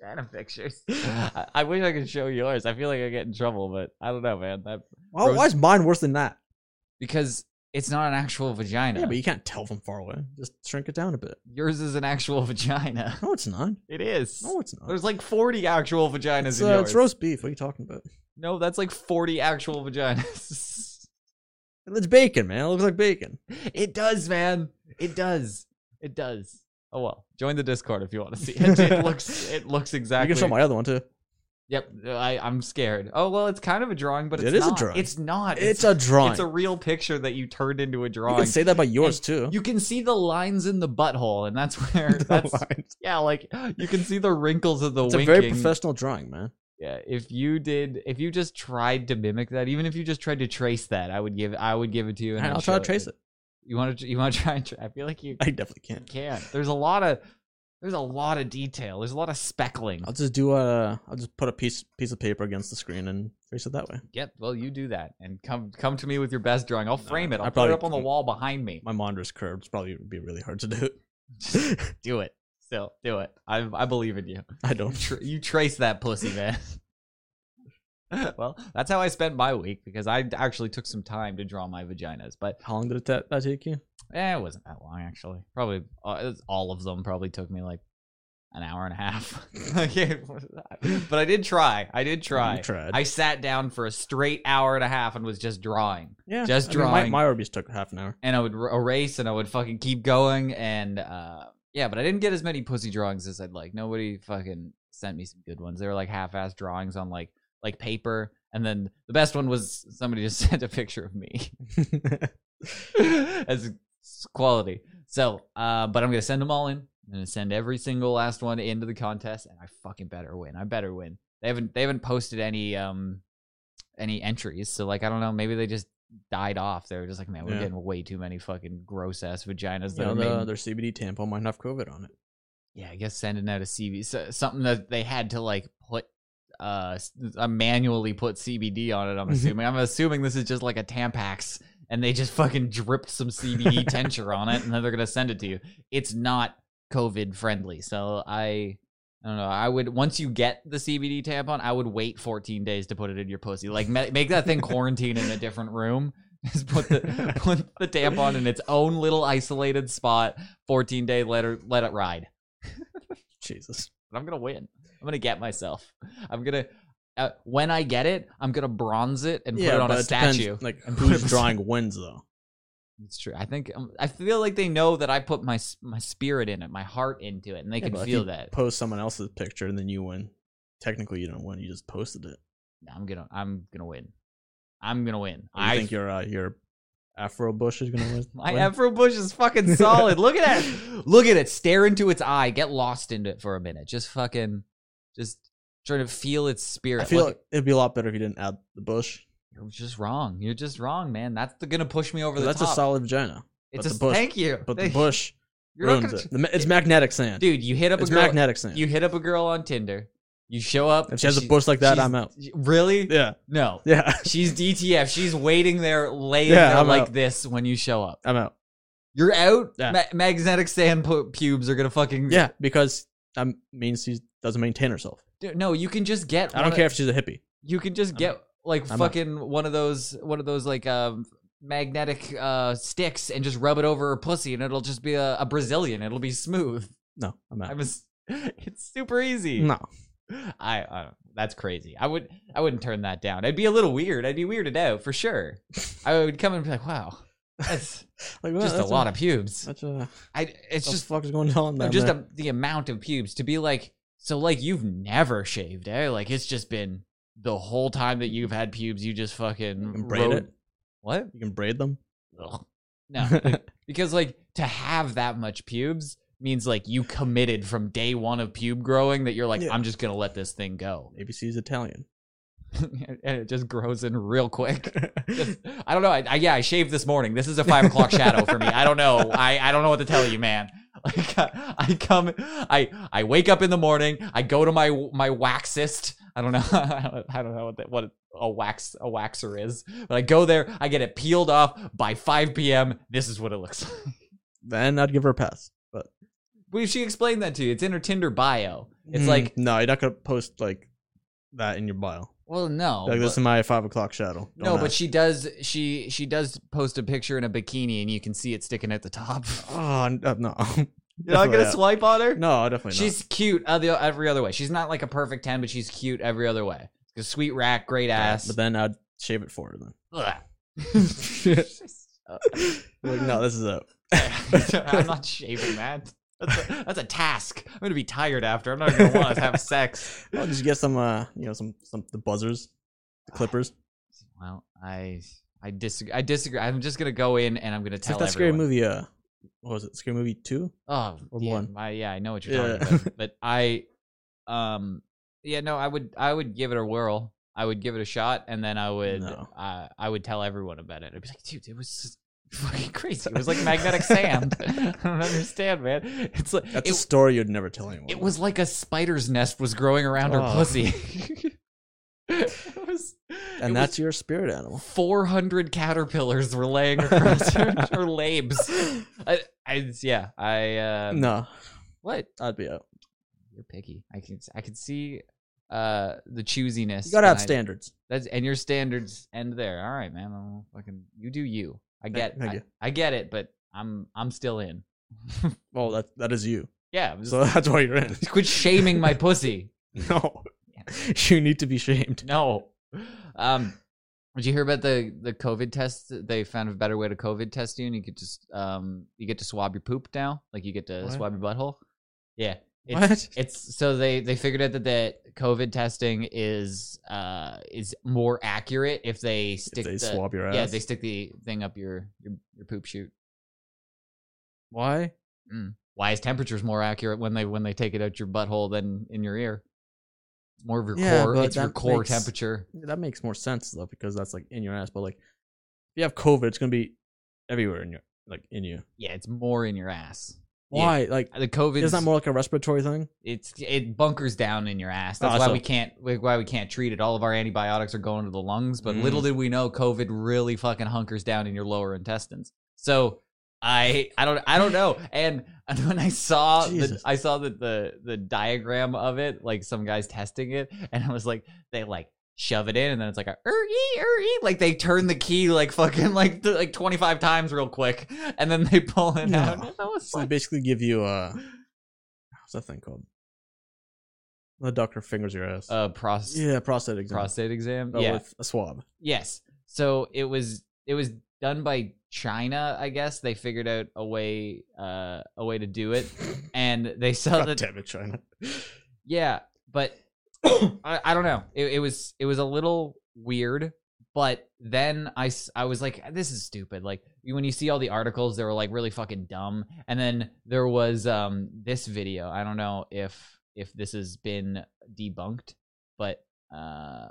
Speaker 1: vagina pictures. I, I wish I could show yours. I feel like I get in trouble, but I don't know, man. That
Speaker 2: why, why is mine worse than that?
Speaker 1: because it's not an actual vagina.
Speaker 2: Yeah, but you can't tell from far away. Just shrink it down a bit.
Speaker 1: yours is an actual vagina.
Speaker 2: No, it's not.
Speaker 1: It is.
Speaker 2: No, it's not.
Speaker 1: There's like 40 actual vaginas
Speaker 2: It's,
Speaker 1: in
Speaker 2: uh,
Speaker 1: yours.
Speaker 2: it's roast beef. What are you talking about?
Speaker 1: No, that's like 40 actual vaginas.
Speaker 2: It's bacon, man. It looks like bacon.
Speaker 1: it does, man. It does. It does. Oh well. Join the Discord if you want to see it. It looks it looks exactly.
Speaker 2: You can show my other one too.
Speaker 1: Yep, I, I'm scared. Oh well, it's kind of a drawing, but it's
Speaker 2: It is a drawing.
Speaker 1: It's not.
Speaker 2: It's a drawing.
Speaker 1: It's a real picture that you turned into a
Speaker 2: You
Speaker 1: drawing.
Speaker 2: can say that about yours
Speaker 1: And
Speaker 2: too.
Speaker 1: You can see the lines in the butthole, and that's where
Speaker 2: The
Speaker 1: that's
Speaker 2: lines.
Speaker 1: yeah, like you can see the wrinkles of the
Speaker 2: It's a very professional drawing, man.
Speaker 1: Yeah, if you did, if you just tried to mimic that, even if you just tried to trace that, I would give, I would give it to you. And
Speaker 2: Alright,
Speaker 1: I'd
Speaker 2: I'll try to trace
Speaker 1: to-
Speaker 2: it.
Speaker 1: You want to, you want to try and? Tra- I feel like you
Speaker 2: I definitely can't.
Speaker 1: can't. There's a lot of, there's a lot of detail. There's a lot of speckling.
Speaker 2: I'll just do a. I'll just put a piece piece of paper against the screen and trace it that way.
Speaker 1: Yep. Well, you do that and come, come to me with your best drawing. I'll frame it.
Speaker 2: I
Speaker 1: I'll put
Speaker 2: probably
Speaker 1: it up on the wall behind me.
Speaker 2: My monitor's curved. It's probably would be really hard to do.
Speaker 1: Do it. Still, do it. I, I believe in you.
Speaker 2: I don't.
Speaker 1: Tr- you trace that pussy, man. well, that's how I spent my week because I actually took some time to draw my vaginas, but
Speaker 2: How long did it ta- that take you?
Speaker 1: eh, it wasn't that long actually. Probably uh, it was- all of them probably took me like an hour and a half. Okay, but I did try. I did try.
Speaker 2: You tried.
Speaker 1: I sat down for a straight hour and a half and was just drawing.
Speaker 2: yeah,
Speaker 1: just
Speaker 2: I mean,
Speaker 1: drawing.
Speaker 2: my, my Arby's took half an hour.
Speaker 1: and I would r- erase and I would fucking keep going and uh yeah, but I didn't get as many pussy drawings as I'd like. Nobody fucking sent me some good ones. They were like half-ass drawings on like like paper, and then the best one was somebody just sent a picture of me as quality. So, uh, but I'm gonna send them all in. I'm gonna send every single last one into the contest, and I fucking better win. I better win. They haven't they haven't posted any um any entries, so like I don't know. Maybe they just died off. They were just like, man, we're
Speaker 2: Yeah.
Speaker 1: getting way too many fucking gross ass vaginas that
Speaker 2: know, the,
Speaker 1: made.
Speaker 2: their CBD tampon might have COVID on it.
Speaker 1: yeah, I guess sending out a CV, so, something that they had to like put, uh, uh, manually put CBD on it. I'm
Speaker 2: Mhm.
Speaker 1: assuming. I'm assuming this is just like a Tampax, and they just fucking dripped some CBD tincture on it, and then they're gonna send it to you. It's not COVID friendly, so I. I don't know. I would once you get the CBD tampon, I would wait 14 days to put it in your pussy. Like ma- make that thing quarantine in a different room. Just put the put the tampon in its own little isolated spot. 14 day let it let it ride.
Speaker 2: Jesus.
Speaker 1: But I'm gonna win. I'm gonna get myself. I'm gonna uh, when I get it, I'm gonna bronze it and put it on
Speaker 2: but
Speaker 1: a
Speaker 2: depends,
Speaker 1: statue.
Speaker 2: like
Speaker 1: and put
Speaker 2: who's
Speaker 1: it-
Speaker 2: drawing wins though.
Speaker 1: It's true. I think um, I feel like they know that I put my my spirit in it, my heart into it, and they
Speaker 2: Yeah,
Speaker 1: can
Speaker 2: but if
Speaker 1: feel
Speaker 2: you
Speaker 1: that.
Speaker 2: Post someone else's picture and then you win. Technically, you don't win. You just posted it.
Speaker 1: I'm gonna I'm gonna win. I'm gonna win.
Speaker 2: You
Speaker 1: I
Speaker 2: think your uh, your Afro Bush is gonna win?
Speaker 1: My
Speaker 2: win?
Speaker 1: Afro Bush is fucking solid. Look at it. Look at it. Stare into its eye. Get lost into it for a minute. Just fucking, just try to feel its spirit.
Speaker 2: I feel like it'd be a lot better if you didn't add the bush.
Speaker 1: You're just wrong. You're just wrong, man. That's the, gonna push me over the
Speaker 2: That's
Speaker 1: top.
Speaker 2: a solid vagina.
Speaker 1: It's
Speaker 2: but
Speaker 1: a
Speaker 2: bush-
Speaker 1: thank you.
Speaker 2: But the bush
Speaker 1: You're not
Speaker 2: ruins
Speaker 1: gonna-
Speaker 2: it. The It's magnetic sand.
Speaker 1: dude. You hit up
Speaker 2: it's
Speaker 1: a girl.
Speaker 2: magnetic sand.
Speaker 1: You hit up a girl on Tinder. You show up.
Speaker 2: if she has a bush like that,
Speaker 1: she's-
Speaker 2: I'm out.
Speaker 1: Really?
Speaker 2: Yeah,
Speaker 1: No.
Speaker 2: yeah,
Speaker 1: She's DTF. She's waiting there, laying
Speaker 2: Yeah,
Speaker 1: there
Speaker 2: I'm
Speaker 1: like
Speaker 2: out.
Speaker 1: this when you show up.
Speaker 2: I'm out.
Speaker 1: You're out.
Speaker 2: Yeah.
Speaker 1: Ma- magnetic sand pu- pubes are gonna fucking.
Speaker 2: Yeah, because that means she doesn't maintain herself.
Speaker 1: Dude, No, you can just get.
Speaker 2: I don't care if she's a hippie.
Speaker 1: You can just get like
Speaker 2: I'm
Speaker 1: fucking one of those one of those like um magnetic uh sticks and just rub it over her pussy and it'll just be a, a Brazilian. It'll be smooth.
Speaker 2: No, I'm out.
Speaker 1: I'm s- it's super easy.
Speaker 2: no,
Speaker 1: I, I that's crazy. I would I wouldn't turn that down. I'd be a little weird. I'd be weirded out for sure. I would come and be like, wow, that's
Speaker 2: like
Speaker 1: just a lot of pubes.
Speaker 2: That's a,
Speaker 1: I it's just
Speaker 2: fuck is going on? down
Speaker 1: just a, the amount of pubes to be like so like you've never shaved eh like it's just been the whole time that you've had pubes you just fucking
Speaker 2: You braid
Speaker 1: rode-
Speaker 2: it.
Speaker 1: what
Speaker 2: You can braid them.
Speaker 1: Ugh. no because like to have that much pubes means like you committed from day one of pube growing that you're like
Speaker 2: Yeah.
Speaker 1: i'm just gonna let this thing go
Speaker 2: she's Italian.
Speaker 1: and it just grows in real quick Just- I don't know. I, I, yeah, I shaved this morning. This is a five o'clock shadow for me. I don't know. I, I don't know what to tell you, man. Like I, I come, I I wake up in the morning. I go to my my waxist. I don't know. I don't know what that, what a wax a waxer is, but I go there. I get it peeled off by five p.m. This is what it looks like.
Speaker 2: then I'd give her a pass. But
Speaker 1: Well, she explained that to you. It's in her Tinder bio. It's
Speaker 2: Mm,
Speaker 1: like,
Speaker 2: no, you're not gonna post like that in your bio.
Speaker 1: Well, no,
Speaker 2: like this
Speaker 1: but-
Speaker 2: is my five o'clock shadow. Don't
Speaker 1: no, but she does. She she does post a picture in a bikini, and you can see it sticking at the top.
Speaker 2: Oh uh, no.
Speaker 1: You're not gonna
Speaker 2: Definitely
Speaker 1: swipe on her.
Speaker 2: No, definitely not.
Speaker 1: She's cute every other way. She's not like a perfect 10, but she's cute every other way. A sweet rack, great ass.
Speaker 2: But then I'd shave it for her. Then like, no, this is it.
Speaker 1: I'm not shaving that. That's a, that's a task. I'm gonna be tired after. I'm not gonna want to have sex.
Speaker 2: I'll just get some, uh, you know, some some the buzzers, the clippers.
Speaker 1: Well, I I disagree. I disagree. I'm just gonna go in and I'm gonna
Speaker 2: It's
Speaker 1: tell
Speaker 2: like that scary movie. Uh, what was it? Scary movie two.
Speaker 1: Oh,
Speaker 2: Or
Speaker 1: yeah,
Speaker 2: one.
Speaker 1: I, yeah, I know what you're
Speaker 2: Yeah.
Speaker 1: talking about. But I, um, yeah, no, I would, I would give it a whirl. I would give it a shot, and then I would,
Speaker 2: No.
Speaker 1: uh, I would tell everyone about it. I'd be like, dude, it was fucking crazy. It was like magnetic sand. I don't understand, man. It's like
Speaker 2: That's
Speaker 1: it,
Speaker 2: a story you'd never tell anyone.
Speaker 1: it was like a spider's nest was growing around her
Speaker 2: Oh.
Speaker 1: pussy. was,
Speaker 2: and that's your spirit animal.
Speaker 1: 400 caterpillars were laying across her, her labes. I, I, yeah, I, uh,
Speaker 2: No,
Speaker 1: what?
Speaker 2: I'd be out.
Speaker 1: You're picky. I can I can see uh the choosiness.
Speaker 2: You gotta have standards.
Speaker 1: That's and your standards end there. All right, man. I'll fucking you do you. I get I. I get it, but I'm I'm still in.
Speaker 2: Well, that that is you.
Speaker 1: Yeah, just,
Speaker 2: So that's why you're in.
Speaker 1: quit shaming my pussy.
Speaker 2: No, you need to be shamed.
Speaker 1: No. Um did you hear about the the COVID test? They found a better way to COVID test you, and you could just um you get to swab your poop now, like you get to
Speaker 2: What?
Speaker 1: swab your butthole. Yeah, it's,
Speaker 2: What?
Speaker 1: It's so they they figured out that the COVID testing is uh is more accurate if they stick
Speaker 2: they
Speaker 1: the,
Speaker 2: swab your
Speaker 1: Yeah, they stick the thing up your your, your poop chute.
Speaker 2: Why?
Speaker 1: Why is temperatures more accurate when they when they take it out your butthole than in your ear? It's more of your
Speaker 2: Yeah,
Speaker 1: core. It's your core
Speaker 2: makes-
Speaker 1: temperature.
Speaker 2: That makes more sense though, because that's like in your ass. But like, if you have COVID, it's gonna be everywhere in your like in you.
Speaker 1: Yeah, it's more in your ass.
Speaker 2: Why? Like,
Speaker 1: The COVID
Speaker 2: isn't that more like a respiratory thing?
Speaker 1: it's it bunkers down in your ass. That's
Speaker 2: Ah,
Speaker 1: why
Speaker 2: so-
Speaker 1: we can't why we can't treat it. All of our antibiotics are going to the lungs, but
Speaker 2: Mm.
Speaker 1: little did we know COVID really fucking hunkers down in your lower intestines. So I I don't I don't know. And, and when I saw the, I saw the, the the diagram of it, like some guys testing it, and I was like they like shove it in and then it's like a er ee er like they turn the key like fucking like th- like 25 times real quick and then they pull it
Speaker 2: No.
Speaker 1: out. I was
Speaker 2: So they basically give you a what's that thing called? The doctor fingers your ass.
Speaker 1: uh pros-
Speaker 2: yeah, prostate exam.
Speaker 1: prostate exam.
Speaker 2: But
Speaker 1: yeah.
Speaker 2: with a swab.
Speaker 1: Yes. So it was it was done by China, I guess. They figured out a way uh a way to do it. And they saw
Speaker 2: God
Speaker 1: that
Speaker 2: damn it, China.
Speaker 1: yeah, but I, I don't know. It, it was it was a little weird, but then I I was like this is stupid. Like when you see all the articles they were like really fucking dumb. And then there was um this video. I don't know if if this has been debunked, but uh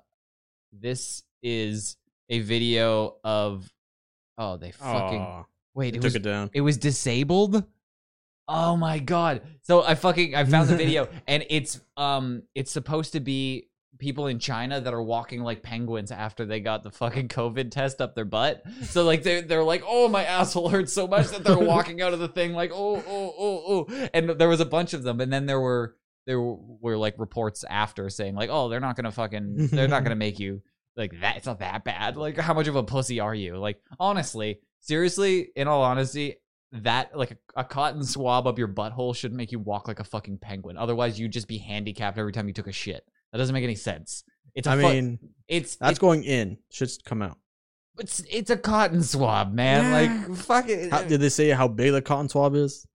Speaker 1: this is a video of oh they fucking
Speaker 2: Aw,
Speaker 1: wait it
Speaker 2: took
Speaker 1: was
Speaker 2: it down.
Speaker 1: it was disabled oh my god. So i fucking i found the video and it's um it's supposed to be people in china that are walking like penguins after they got the fucking covid test up their butt. So like they're, they're like oh my asshole hurts so much that they're walking out of the thing like oh oh oh oh. And there was a bunch of them. And then there were there were like reports after saying like oh they're not gonna fucking they're not gonna make you like that it's not that bad. Like how much of a pussy are you? Like honestly seriously in all honesty that like a, a cotton swab up your butthole shouldn't make you walk like a fucking penguin otherwise you'd just be handicapped every time you took a shit that doesn't make any sense it's a
Speaker 2: I
Speaker 1: fu-
Speaker 2: mean,
Speaker 1: it's
Speaker 2: that's
Speaker 1: it's,
Speaker 2: going in. Should come out.
Speaker 1: it's it's a cotton swab man like fuck it
Speaker 2: How, did they say how big the cotton swab is?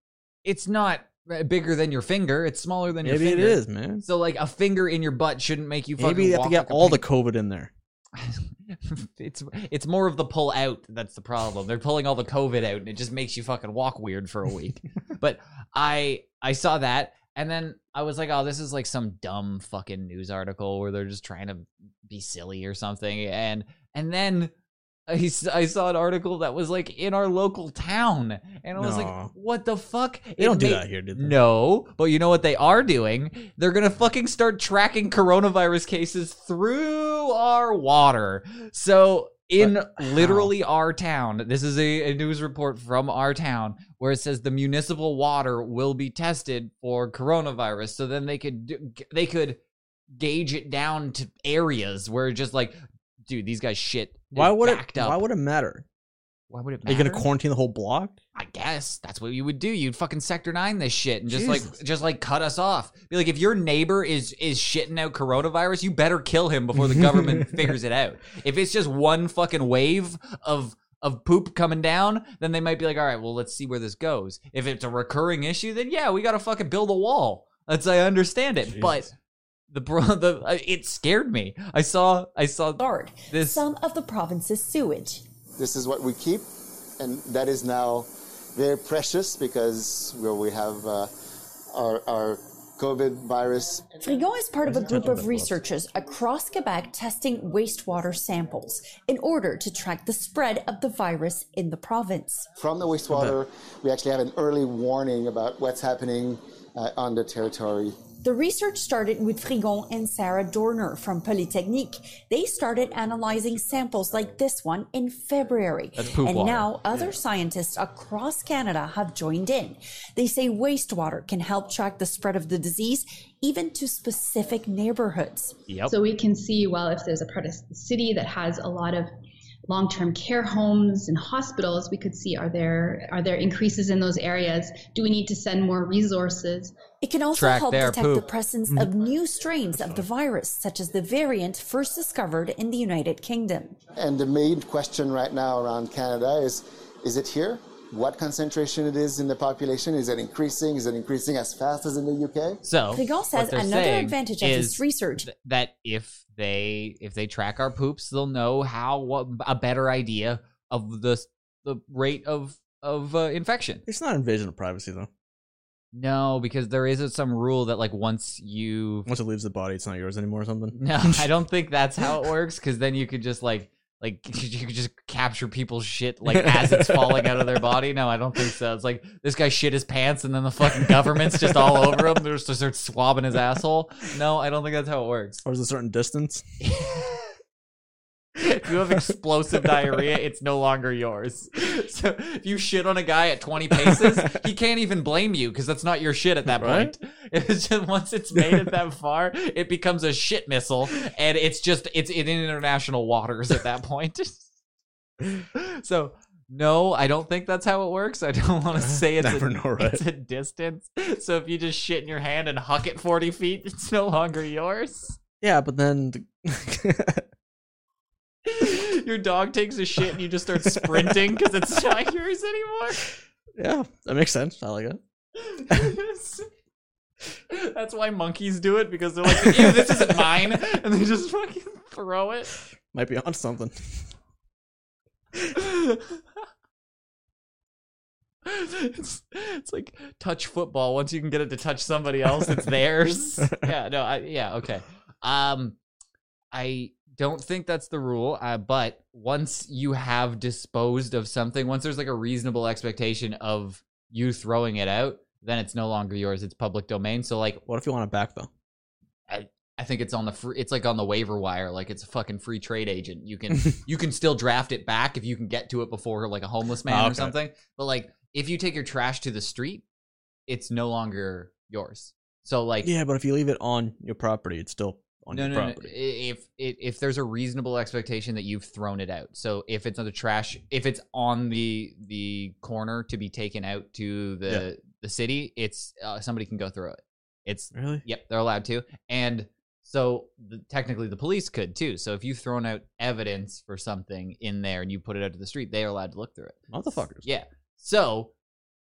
Speaker 1: it's not uh, bigger than your finger it's smaller than your
Speaker 2: Maybe it
Speaker 1: finger It
Speaker 2: is, man.
Speaker 1: so like a finger in your butt shouldn't make you fucking
Speaker 2: Maybe you have to get
Speaker 1: like
Speaker 2: all the. COVID in there.
Speaker 1: it's it's more of the pull out that's the problem. They're pulling all the COVID out, and it just makes you fucking walk weird for a week. but I I saw that, and then I was like, oh, this is like some dumb fucking news article where they're just trying to be silly or something, and and then. I, I saw an article that was like in our local town, and I was like, "What the fuck?"
Speaker 2: They don't do that here, do they?
Speaker 1: No, but you know what they are doing? They're gonna fucking start tracking coronavirus cases through our water. So in
Speaker 2: But
Speaker 1: literally our town, this is a, a news report from our town where it says the municipal water will be tested for coronavirus. So then they could do- they could gauge it down to areas where just like, dude, these guys shit.
Speaker 2: Why would it?
Speaker 1: up.
Speaker 2: Why would it matter?
Speaker 1: Why would it matter?
Speaker 2: Are you gonna quarantine the whole block?
Speaker 1: I guess that's what you would do. You'd fucking sector nine this shit and just
Speaker 2: Jesus.
Speaker 1: like just like cut us off. Be like, if your neighbor is is shitting out coronavirus, you better kill him before the government figures it out. If it's just one fucking wave of of poop coming down, then they might be like, all right, well, let's see where this goes. If it's a recurring issue, then yeah, we gotta fucking build a wall. That's I understand it, but
Speaker 2: Jesus.
Speaker 1: The bro, the uh, it scared me. I saw I saw
Speaker 3: Guard
Speaker 1: this.
Speaker 3: some of the province's sewage.
Speaker 4: This is what we keep, and that is now very precious because where we have uh, our, our COVID virus.
Speaker 3: Frigon is part of a group of researchers across Quebec testing wastewater samples in order to track the spread of the virus in the province.
Speaker 4: From the wastewater, we actually have an early warning about what's happening uh, on the territory.
Speaker 3: The research started with Frigon and Sarah Dorner from Polytechnique. They started analyzing samples like this one in February.
Speaker 1: That's poop
Speaker 3: and
Speaker 1: water.
Speaker 3: now other scientists across Canada have joined in. They say wastewater can help track the spread of the disease even to specific neighborhoods.
Speaker 1: Yep.
Speaker 5: So we can see, well, if there's a part of the city that has a lot of long-term care homes and hospitals, we could see are there are there increases in those areas? Do we need to send more resources?
Speaker 3: It can also
Speaker 1: Track
Speaker 3: help
Speaker 1: their
Speaker 3: detect the presence
Speaker 1: Mm-hmm.
Speaker 3: of new strains of the virus, such as the variant first discovered in the United Kingdom.
Speaker 4: And the main question right now around Canada is is it here? What concentration it is in the population? Is it increasing? Is it increasing as fast as in the UK?
Speaker 1: So
Speaker 3: Frigon
Speaker 1: what
Speaker 3: says
Speaker 1: they're
Speaker 3: another
Speaker 1: saying
Speaker 3: advantage of
Speaker 1: is
Speaker 3: this research
Speaker 1: th- that if they if they track our poops, they'll know how what a better idea of the the rate of of uh, infection.
Speaker 2: It's not invasion of privacy though.
Speaker 1: No, because there is some rule that like once you
Speaker 2: Once it leaves the body, it's not yours anymore or something.
Speaker 1: no, I don't think that's how it works. Because then you could just like like you could just capture people's shit like as it's falling out of their body. No, I don't think so. It's like this guy shit his pants and then the fucking government's just all over him. They're just start swabbing his asshole. No, I don't think that's how it works.
Speaker 2: Or is it a certain distance?
Speaker 1: if you have explosive diarrhea, it's no longer yours. So if you shit on a guy at 20 paces, he can't even blame you because that's not your shit at that
Speaker 2: Right?
Speaker 1: point. It's just once it's made it that far, it becomes a shit missile, and it's just it's in international waters at that point. so no, I don't think that's how it works. I don't want to say it's
Speaker 2: Never
Speaker 1: a,
Speaker 2: know, right?
Speaker 1: it's a distance. So if you just shit in your hand and huck it 40 feet, it's no longer yours.
Speaker 2: Yeah, but then the-
Speaker 1: Your dog takes a shit and you just start sprinting because it's not yours anymore.
Speaker 2: yeah, that makes sense. I like it.
Speaker 1: That's why monkeys do it because they're like, "Ew, this isn't mine," and they just fucking throw it.
Speaker 2: Might be on something.
Speaker 1: It's, it's like touch football. Once you can get it to touch somebody else, it's theirs. yeah, no, I, yeah, okay. Um, I don't think that's the rule. Uh, but once you have disposed of something, once there's like a reasonable expectation of you throwing it out, then it's no longer yours. It's public domain. So like,
Speaker 2: What if you want it back though?
Speaker 1: I I think it's on the free, it's like on the waiver wire, like it's a fucking free trade agent. You can you can still draft it back if you can get to it before like a homeless man
Speaker 2: Ah,
Speaker 1: or something. But like if you take your trash to the street, it's no longer yours. So like
Speaker 2: Yeah, but if you leave it on your property, it's still on
Speaker 1: no,
Speaker 2: your
Speaker 1: no, no.
Speaker 2: property.
Speaker 1: If, if if there's a reasonable expectation that you've thrown it out, so if it's on the trash, if it's on the the corner to be taken out to the
Speaker 2: Yeah.
Speaker 1: the city, it's uh, somebody can go through it. It's
Speaker 2: Really?
Speaker 1: Yep, they're allowed to. And so the, technically the police could too. So if you've thrown out evidence for something in there and you put it out to the street, they are allowed to look through it.
Speaker 2: Motherfuckers.
Speaker 1: Yeah. So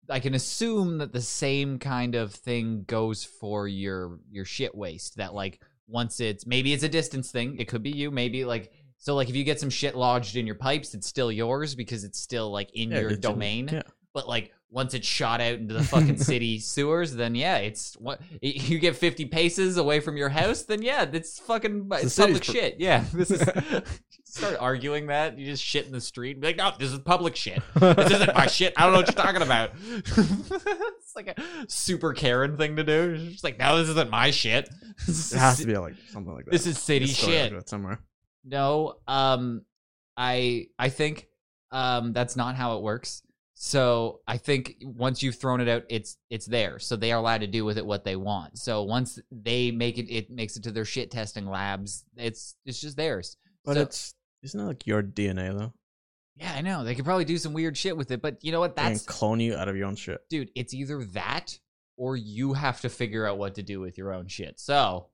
Speaker 1: I can assume that the same kind of thing goes for your your shit waste that like once it's maybe it's a distance thing, it could be you, maybe like so like if you get some shit lodged in your pipes, it's still yours because it's still like in
Speaker 2: Yeah,
Speaker 1: your
Speaker 2: it's in-
Speaker 1: domain
Speaker 2: yeah.
Speaker 1: but like once it's shot out into the fucking city sewers, then yeah, it's what you get fifty paces away from your house, then yeah, it's fucking it's public shit. Yeah, this is start arguing that you just shit in the street, and be like, no, this is public shit. This isn't my shit. I don't know what you're talking about. it's like a super Karen thing to do. It's just like, no, this isn't my shit. This
Speaker 2: It has
Speaker 1: is-
Speaker 2: to be like something like that.
Speaker 1: This is city
Speaker 2: like
Speaker 1: shit.
Speaker 2: somewhere.
Speaker 1: No, um, I I think um that's not how it works. So I think once you've thrown it out, it's it's there. So they are allowed to do with it what they want. So once they make it, it makes it to their shit testing labs. It's it's just theirs.
Speaker 2: But
Speaker 1: So-
Speaker 2: it's isn't it like your DNA though?
Speaker 1: yeah, I know they could probably do some weird shit with it. But you know what?
Speaker 2: They can
Speaker 1: That's
Speaker 2: clone you out of your own shit.
Speaker 1: dude. It's either that or you have to figure out what to do with your own shit. So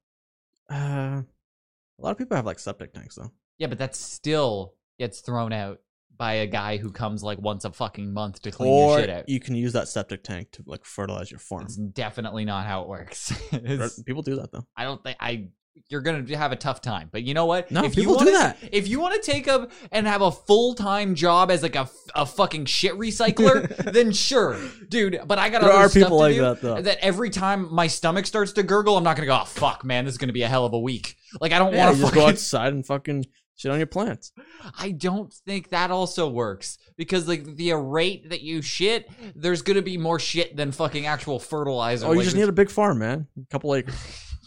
Speaker 2: Uh, a lot of people have like septic tanks though.
Speaker 1: yeah, but that still gets thrown out by a guy who comes like once a fucking month to clean
Speaker 2: or
Speaker 1: your shit out.
Speaker 2: you can use that septic tank to like fertilize your farm.
Speaker 1: It's definitely not how it works.
Speaker 2: People do that though.
Speaker 1: I don't think I. You're gonna have a tough time, but you know what?
Speaker 2: No,
Speaker 1: if
Speaker 2: people
Speaker 1: you
Speaker 2: do
Speaker 1: wanna,
Speaker 2: that.
Speaker 1: If you want to take up and have a full time job as like a, a fucking shit recycler, then sure, dude. But I got
Speaker 2: There
Speaker 1: other
Speaker 2: are
Speaker 1: stuff
Speaker 2: people
Speaker 1: to
Speaker 2: like
Speaker 1: do
Speaker 2: that, though.
Speaker 1: That every time my stomach starts to gurgle, I'm not gonna go. Oh fuck, man, this is gonna be a hell of a week. Like I don't
Speaker 2: Yeah,
Speaker 1: want
Speaker 2: you
Speaker 1: to
Speaker 2: just go outside and fucking shit on your plants.
Speaker 1: I don't think that also works because like the rate that you shit, there's gonna be more shit than fucking actual fertilizer.
Speaker 2: Oh, you
Speaker 1: Like,
Speaker 2: just need a big farm, man. A couple acres.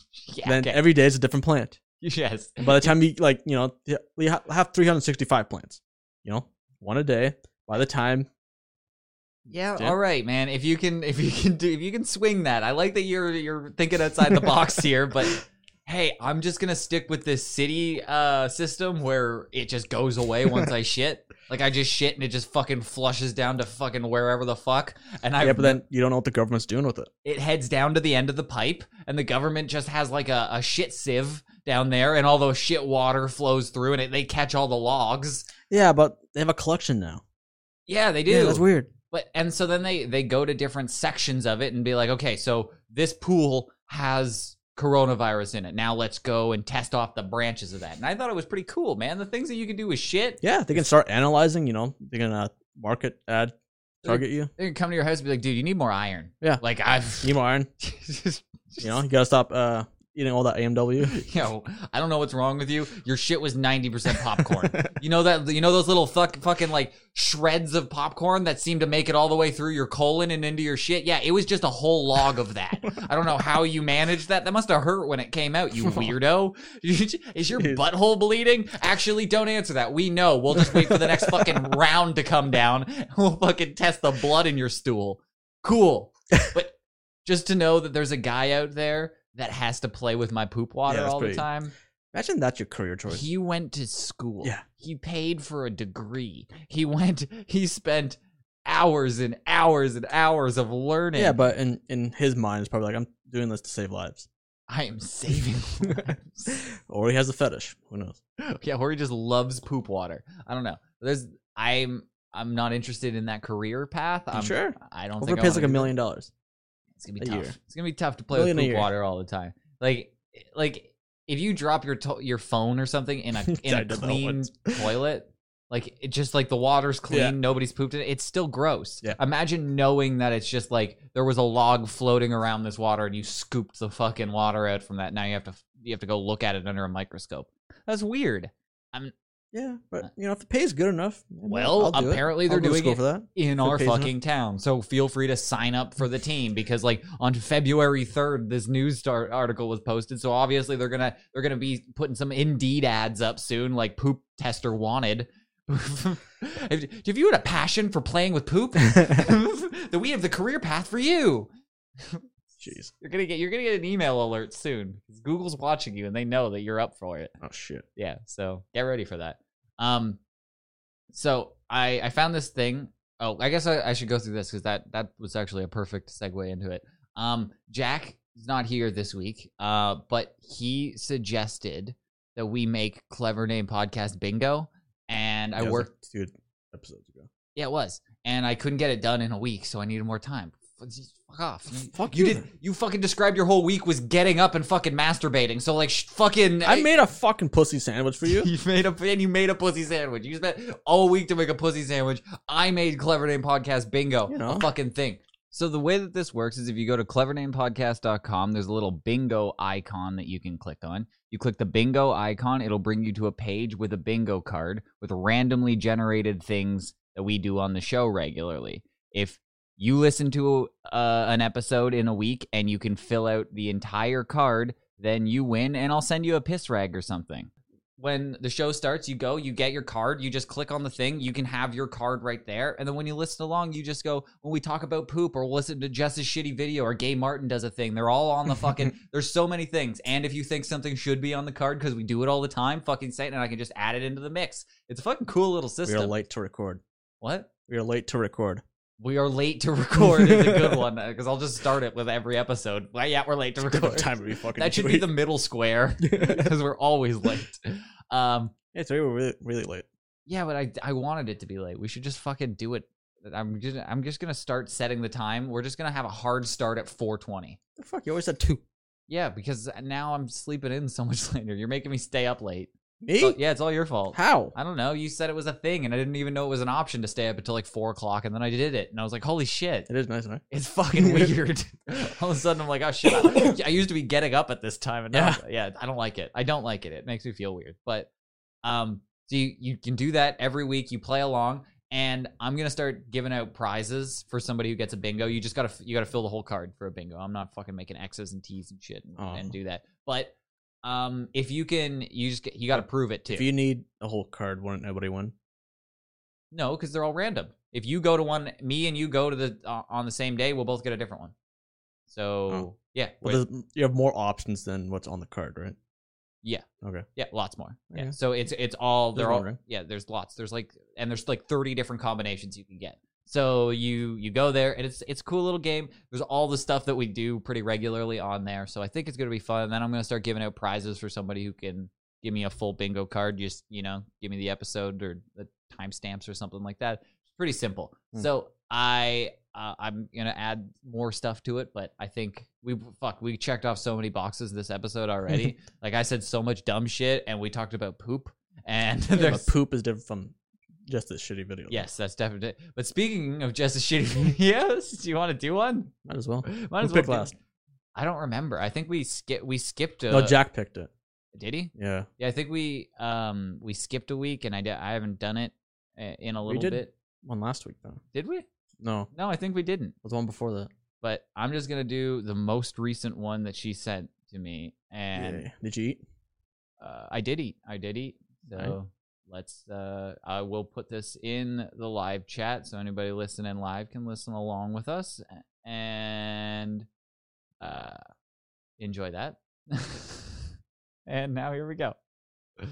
Speaker 1: yeah,
Speaker 2: then
Speaker 1: okay.
Speaker 2: every day is a different plant.
Speaker 1: yes.
Speaker 2: And by the time you like, you know, you have 365 plants. You know, one a day. By the time
Speaker 1: Yeah,
Speaker 2: Yeah.
Speaker 1: all right, man. If you can, if you can do, if you can swing that, I like that you're you're thinking outside the box here. But hey, I'm just gonna stick with this city uh system where it just goes away once I shit. Like I just shit and it just fucking flushes down to fucking wherever the fuck, and I
Speaker 2: yeah, but then you don't know what the government's doing with it.
Speaker 1: it heads down to the end of the pipe, and the government just has like a, a shit sieve down there, and all those shit water flows through, and it, they catch all the logs.
Speaker 2: Yeah, but they have a collection now.
Speaker 1: Yeah, they do.
Speaker 2: Yeah, that's weird.
Speaker 1: But and so then they they go to different sections of it and be like, okay, so this pool has coronavirus in it. Now let's go and test off the branches of that. And I thought it was pretty cool, man. The things that you can do with shit.
Speaker 2: Yeah, they can start analyzing. You know, they can uh, market, ad, target you.
Speaker 1: They can come to your house and be like, dude, you need more iron.
Speaker 2: Yeah.
Speaker 1: Like I've
Speaker 2: Need more iron. You know, you gotta stop uh, eating all that A&W.
Speaker 1: Yo, I don't know what's wrong with you. Your shit was 90% popcorn. you know that you know those little fuck, fucking like shreds of popcorn that seem to make it all the way through your colon and into your shit? Yeah, it was just a whole log of that. I don't know how you managed that. That must have hurt when it came out, you weirdo. Is your butthole bleeding? Actually, don't answer that. We know. We'll just wait for the next fucking round to come down. We'll fucking test the blood in your stool. Cool. But just to know that there's a guy out there that has to play with my poop water
Speaker 2: Yeah,
Speaker 1: all
Speaker 2: pretty-
Speaker 1: the time.
Speaker 2: Imagine that's your career choice.
Speaker 1: He went to school.
Speaker 2: Yeah.
Speaker 1: He paid for a degree. He went, he spent hours and hours and hours of learning.
Speaker 2: yeah, but in in his mind, it's probably like I'm doing this to save lives.
Speaker 1: I am saving lives.
Speaker 2: or he has a fetish. Who knows?
Speaker 1: yeah, or he just loves poop water. I don't know. There's, I'm, I'm not interested in that career path. I'm,
Speaker 2: sure?
Speaker 1: I don't
Speaker 2: Over
Speaker 1: think
Speaker 2: pays like a million dollars.
Speaker 1: It's gonna be
Speaker 2: a
Speaker 1: tough.
Speaker 2: year.
Speaker 1: It's gonna be tough to play
Speaker 2: Million
Speaker 1: with poop water all the time. Like, like if you drop your to- your phone or something in a in a clean toilet, like it just like the water's clean,
Speaker 2: Yeah.
Speaker 1: nobody's pooped in it. It's still gross.
Speaker 2: Yeah.
Speaker 1: Imagine knowing that it's just like there was a log floating around this water and you scooped the fucking water out from that. Now you have to you have to go look at it under a microscope. That's weird.
Speaker 2: Yeah, but uh, you know if the pay is good enough,
Speaker 1: Well,
Speaker 2: I'll do
Speaker 1: apparently they're doing it
Speaker 2: for that.
Speaker 1: in our
Speaker 2: pays enough.
Speaker 1: fucking town. So feel free to sign up for the team because like on February 3rd this news article was posted. So obviously they're going to they're to be putting some Indeed ads up soon like poop tester wanted. if, you had a passion for playing with poop, then we have the career path for you.
Speaker 2: Jeez.
Speaker 1: You're going to get you're to get an email alert soon cuz Google's watching you and they know that you're up for it
Speaker 2: Oh shit.
Speaker 1: yeah so get ready for that um so i i found this thing. Oh i guess i, I should go through this because that that was actually a perfect segue into it. Um jack is not here this week uh but he suggested that we make clever name podcast bingo and i
Speaker 2: Yeah, was like
Speaker 1: worked
Speaker 2: two episodes ago.
Speaker 1: yeah it was. And i couldn't get it done in a week so i needed more time fuck off you,
Speaker 2: Fuck
Speaker 1: you
Speaker 2: you
Speaker 1: did you fucking described your whole week was getting up and fucking masturbating so like sh- fucking
Speaker 2: I made a fucking pussy sandwich for you.
Speaker 1: you made a and you made a pussy sandwich. You spent all week to make a pussy sandwich. I made Clever Name Podcast Bingo,
Speaker 2: You know.
Speaker 1: a fucking thing. So the way that this works is if you go to clevernamepodcast.com, there's a little bingo icon that you can click on. You click the bingo icon, it'll bring you to a page with a bingo card with randomly generated things that we do on the show regularly. If you listen to uh, an episode in a week and you can fill out the entire card, then you win, and I'll send you a piss rag or something. When the show starts, you go, you get your card, you just click on the thing, you can have your card right there, and then when you listen along, you just go, when we talk about poop or listen to Jess's shitty video or Gay Martin does a thing, they're all on the fucking. there's so many things, and if you think something should be on the card because we do it all the time, fucking say it, and I can just add it into the mix. It's a fucking cool little system.
Speaker 2: We are late to record.
Speaker 1: What?
Speaker 2: We are late to record.
Speaker 1: We are late to record is a good one because I'll just start it with every episode. Well, yeah, we're late to record.
Speaker 2: time to be fucking.
Speaker 1: That should be the middle square because we're always late. Um,
Speaker 2: Yeah, today we're really, really late.
Speaker 1: yeah, but I I wanted it to be late. We should just fucking do it. I'm just I'm just gonna start setting the time. We're just gonna have a hard start at 4:20.
Speaker 2: The fuck, you always said two.
Speaker 1: Yeah, because now I'm sleeping in so much later. You're making me stay up late.
Speaker 2: Me?
Speaker 1: So, yeah, it's all your fault.
Speaker 2: How?
Speaker 1: I don't know. You said it was a thing, and I didn't even know it was an option to stay up until like four o'clock, and then I did it, and I was like, "Holy shit!"
Speaker 2: It is nice, huh?
Speaker 1: It's fucking weird. All of a sudden, I'm like, oh shit! I, I used to be getting up at this time, and now, yeah, I don't like it. I don't like it. It makes me feel weird. But, um, so you, you can do that every week. You play along, and I'm gonna start giving out prizes for somebody who gets a bingo. You just gotta you gotta fill the whole card for a bingo. I'm not fucking making X's and T's and shit and,
Speaker 2: Oh.
Speaker 1: and do that. But, um, if you can, you just get, you gotta prove it too.
Speaker 2: If you need a whole card, wouldn't nobody win?
Speaker 1: no, because they're all random. If you go to one, me and you go to the uh, on the same day, we'll both get a different one. So
Speaker 2: Oh.
Speaker 1: yeah,
Speaker 2: Well, there's- you have more options than what's on the card, right?
Speaker 1: Yeah.
Speaker 2: Okay.
Speaker 1: Yeah, lots more. Yeah. So it's it's all they're all
Speaker 2: wondering.
Speaker 1: yeah. There's lots. There's like and there's like 30 different combinations you can get. So you you go there and it's it's a cool little game. There's all the stuff that we do pretty regularly on there. So I think it's gonna be fun. And then I'm gonna start giving out prizes for somebody who can give me a full bingo card. Just you know, give me the episode or the timestamps or something like that. It's pretty simple.
Speaker 2: Hmm.
Speaker 1: So I uh, I'm gonna add more stuff to it, but I think we fuck we checked off so many boxes this episode already. like I said so much dumb shit, and we talked about poop. And
Speaker 2: Yeah,
Speaker 1: there's
Speaker 2: poop is different from just this shitty video.
Speaker 1: yes, that's definitely. But speaking of just a shitty videos, do you want to do one?
Speaker 2: Might as well.
Speaker 1: Might as well
Speaker 2: picked last?
Speaker 1: I don't remember. I think we skip we skipped. A,
Speaker 2: no, Jack picked it.
Speaker 1: did he?
Speaker 2: Yeah.
Speaker 1: Yeah, I think we um we skipped a week, and I di- I haven't done it uh, in a
Speaker 2: We
Speaker 1: little
Speaker 2: did.
Speaker 1: bit.
Speaker 2: One last week though.
Speaker 1: Did we?
Speaker 2: No,
Speaker 1: No, I think we didn't.
Speaker 2: it was the one before that.
Speaker 1: But I'm just gonna do the most recent one that she sent to me, and
Speaker 2: Yeah. Did you eat?
Speaker 1: uh, I did eat. I did eat. So. Let's. Uh, I will put this in the live chat so anybody listening live can listen along with us and uh, enjoy that. and now here we go. What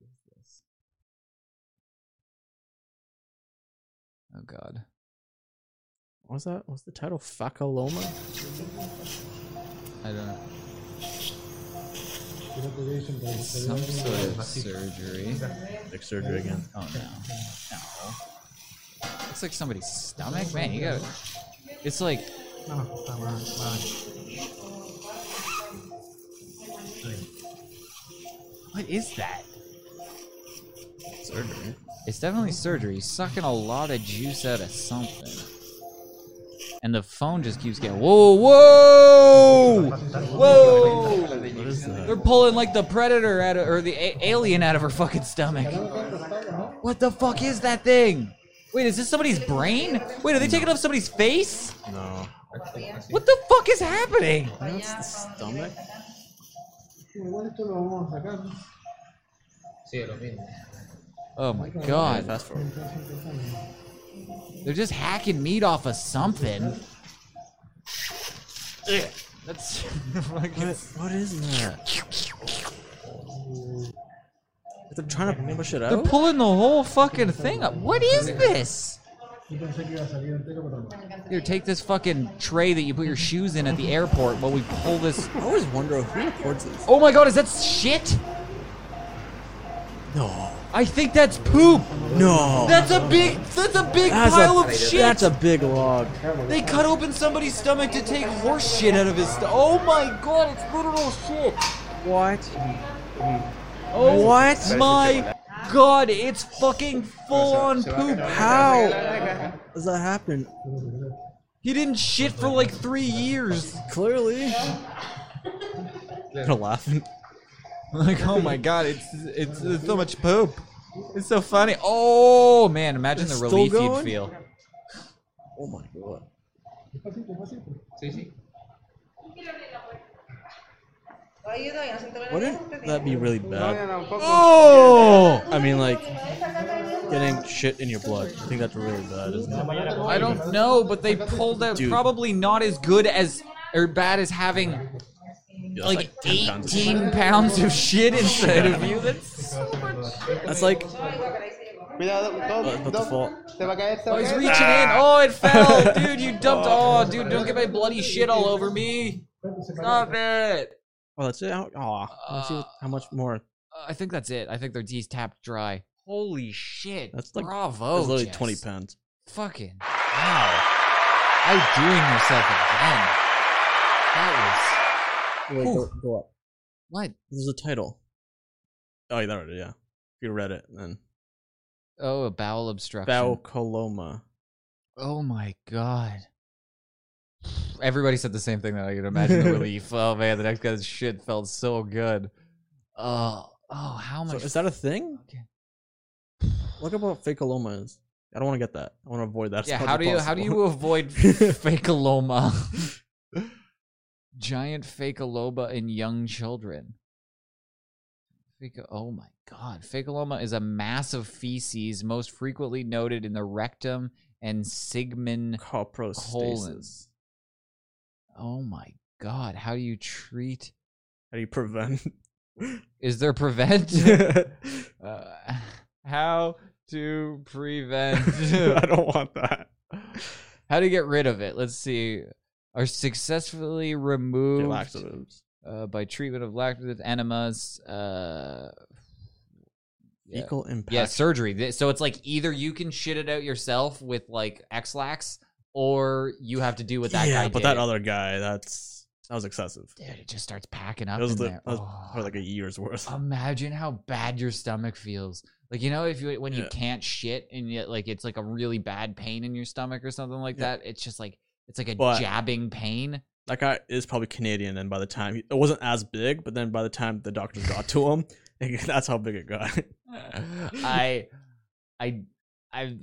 Speaker 1: is this? Oh God.
Speaker 2: What was that? What's the title? Facaloma?
Speaker 1: I don't know. Some sort of surgery.
Speaker 2: Big surgery again.
Speaker 1: Oh no. No. Looks like somebody's stomach. Man, you got. It's like. What is that?
Speaker 2: Surgery.
Speaker 1: It's definitely surgery. He's sucking a lot of juice out of something. And the phone just keeps getting. Whoa, whoa! Whoa!
Speaker 2: What is that?
Speaker 1: They're pulling like the predator out of, or the a- alien out of her fucking stomach. What the fuck is that thing? Wait, is this somebody's brain? Wait, are they taking off somebody's face?
Speaker 2: No.
Speaker 1: What the fuck is happening?
Speaker 2: That's the stomach.
Speaker 1: Oh my god.
Speaker 2: fast forward.
Speaker 1: They're just hacking meat off of something. Ugh, That's fucking-
Speaker 2: What, what is that? They're trying to push it
Speaker 1: They're pulling the whole fucking thing up. What is this? Here, take this fucking tray that you put your shoes in at the airport while we pull this.
Speaker 2: I always wonder who records this.
Speaker 1: Oh my god, is that shit?
Speaker 2: No.
Speaker 1: I think that's poop.
Speaker 2: No.
Speaker 1: That's a big. That's a big
Speaker 2: That's
Speaker 1: pile
Speaker 2: a,
Speaker 1: of shit.
Speaker 2: That's a big log.
Speaker 1: They cut open somebody's stomach to take horse shit out of his stomach. Oh my god, it's literal shit.
Speaker 2: What?
Speaker 1: Oh
Speaker 2: What?
Speaker 1: my god, it's fucking full on poop.
Speaker 2: How does that happen?
Speaker 1: He didn't shit for like three years.
Speaker 2: Clearly. They're laughing.
Speaker 1: Like, oh my god, it's it's, it's so much poop. It's so funny. Oh man, imagine the
Speaker 2: It's still
Speaker 1: relief you'd
Speaker 2: going?
Speaker 1: feel.
Speaker 2: Oh my god. Wouldn't that be really bad?
Speaker 1: Oh!
Speaker 2: I mean, like getting shit in your blood. I think that's really bad, isn't it?
Speaker 1: I don't know, but they pulled out
Speaker 2: Dude.
Speaker 1: probably not as good as or bad as having
Speaker 2: Yeah,
Speaker 1: like,
Speaker 2: that's 10 pounds.
Speaker 1: 18 pounds of shit inside of you. That's so much.
Speaker 2: That's like
Speaker 4: Cuidado,
Speaker 2: what.
Speaker 4: Se va a caer, se
Speaker 1: Oh, he's reaching in. Oh, it fell, dude. You dumped. Oh, dude, don't get my bloody shit all over me. Stop it.
Speaker 2: Oh, that's it. Oh, let's see how much more.
Speaker 1: Uh, I think that's it. I think their D's tapped dry. Holy shit.
Speaker 2: That's like
Speaker 1: bravo.
Speaker 2: It's literally
Speaker 1: Jess.
Speaker 2: twenty pounds.
Speaker 1: Fucking wow. Outdoing yourself again. That
Speaker 2: Wait, go, go up.
Speaker 1: was what?
Speaker 2: There's a title. Oh, yeah, there it is. Yeah. If you read it, then
Speaker 1: Oh, a bowel obstruction.
Speaker 2: Bowel coloma.
Speaker 1: Oh my god. Everybody said the same thing that I could imagine the relief. Oh man, the next guy's shit felt so good. Oh, oh, how
Speaker 2: So
Speaker 1: much?
Speaker 2: is that a thing?
Speaker 1: Okay.
Speaker 2: Look up what fakeoloma is. I don't want to get that. I want to avoid that. as
Speaker 1: yeah, how do you how do you avoid fakeoloma? Giant fakeoloma in young children. Fake, oh my god. Fakeoloma is a mass of feces most frequently noted in the rectum and sigmoid
Speaker 2: coprostasis?
Speaker 1: Oh my god, how do you treat?
Speaker 2: How do you prevent?
Speaker 1: Is there prevent? uh, how to prevent?
Speaker 2: I don't want that.
Speaker 1: how to get rid of it? Let's see. Are successfully
Speaker 2: Your
Speaker 1: removed
Speaker 2: laxatives.
Speaker 1: uh, by treatment of laxative enemas. Uh, yeah.
Speaker 2: Fecal impact.
Speaker 1: yeah, surgery. So it's like either you can shit it out yourself with like Ex-Lax, or you have to do what that
Speaker 2: yeah,
Speaker 1: guy
Speaker 2: but
Speaker 1: did.
Speaker 2: that other guy, that's that was excessive.
Speaker 1: Dude, it just starts packing up
Speaker 2: That was,
Speaker 1: in
Speaker 2: the,
Speaker 1: there.
Speaker 2: that was
Speaker 1: Oh.
Speaker 2: probably like a year's worth.
Speaker 1: Imagine how bad your stomach feels. Like you know, if you when you can't shit and yet like it's like a really bad pain in your stomach or something like
Speaker 2: Yeah.
Speaker 1: that. It's just like it's like a
Speaker 2: But-
Speaker 1: jabbing pain.
Speaker 2: that guy is probably Canadian, and by the time it wasn't as big, but then by the time the doctors got to him, that's how big it got.
Speaker 1: I, I, I'm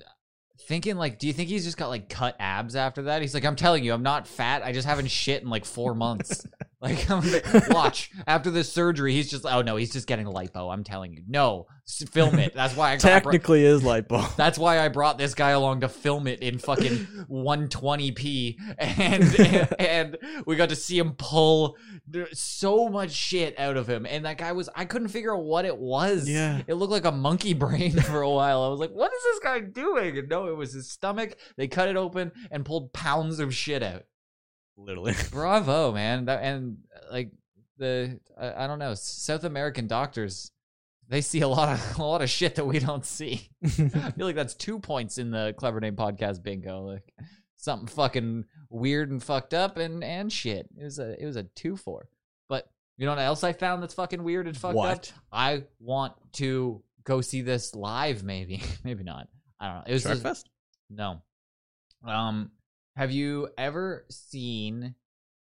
Speaker 1: Thinking like, do you think he's just got like cut abs after that? He's like, I'm telling you, I'm not fat. I just haven't shit in like four months. Like, I'm like, watch after this surgery, he's just, oh no, he's just getting lipo. I'm telling you, no, film it. That's why I got, I brought-
Speaker 2: Technically, is lipo.
Speaker 1: That's why I brought this guy along to film it in fucking 120p, and and we got to see him pull so much shit out of him. And that guy was I couldn't figure out what it was.
Speaker 2: Yeah.
Speaker 1: it looked like a monkey brain for a while. I was like, what is this guy doing? And no, it was his stomach. They cut it open and pulled pounds of shit out.
Speaker 2: Literally.
Speaker 1: Bravo, man! That, and like the I, I don't know South American doctors. They see a lot of a lot of shit that we don't see. I feel like that's two points in the clever name podcast bingo. Like something fucking weird and fucked up and and shit. It was a it was a two four. But you know what else I found that's fucking weird and fucked up?
Speaker 2: What?
Speaker 1: I want to go see this live. Maybe maybe not. I don't know. It was just,
Speaker 2: Fest?
Speaker 1: no. Um, have you ever seen?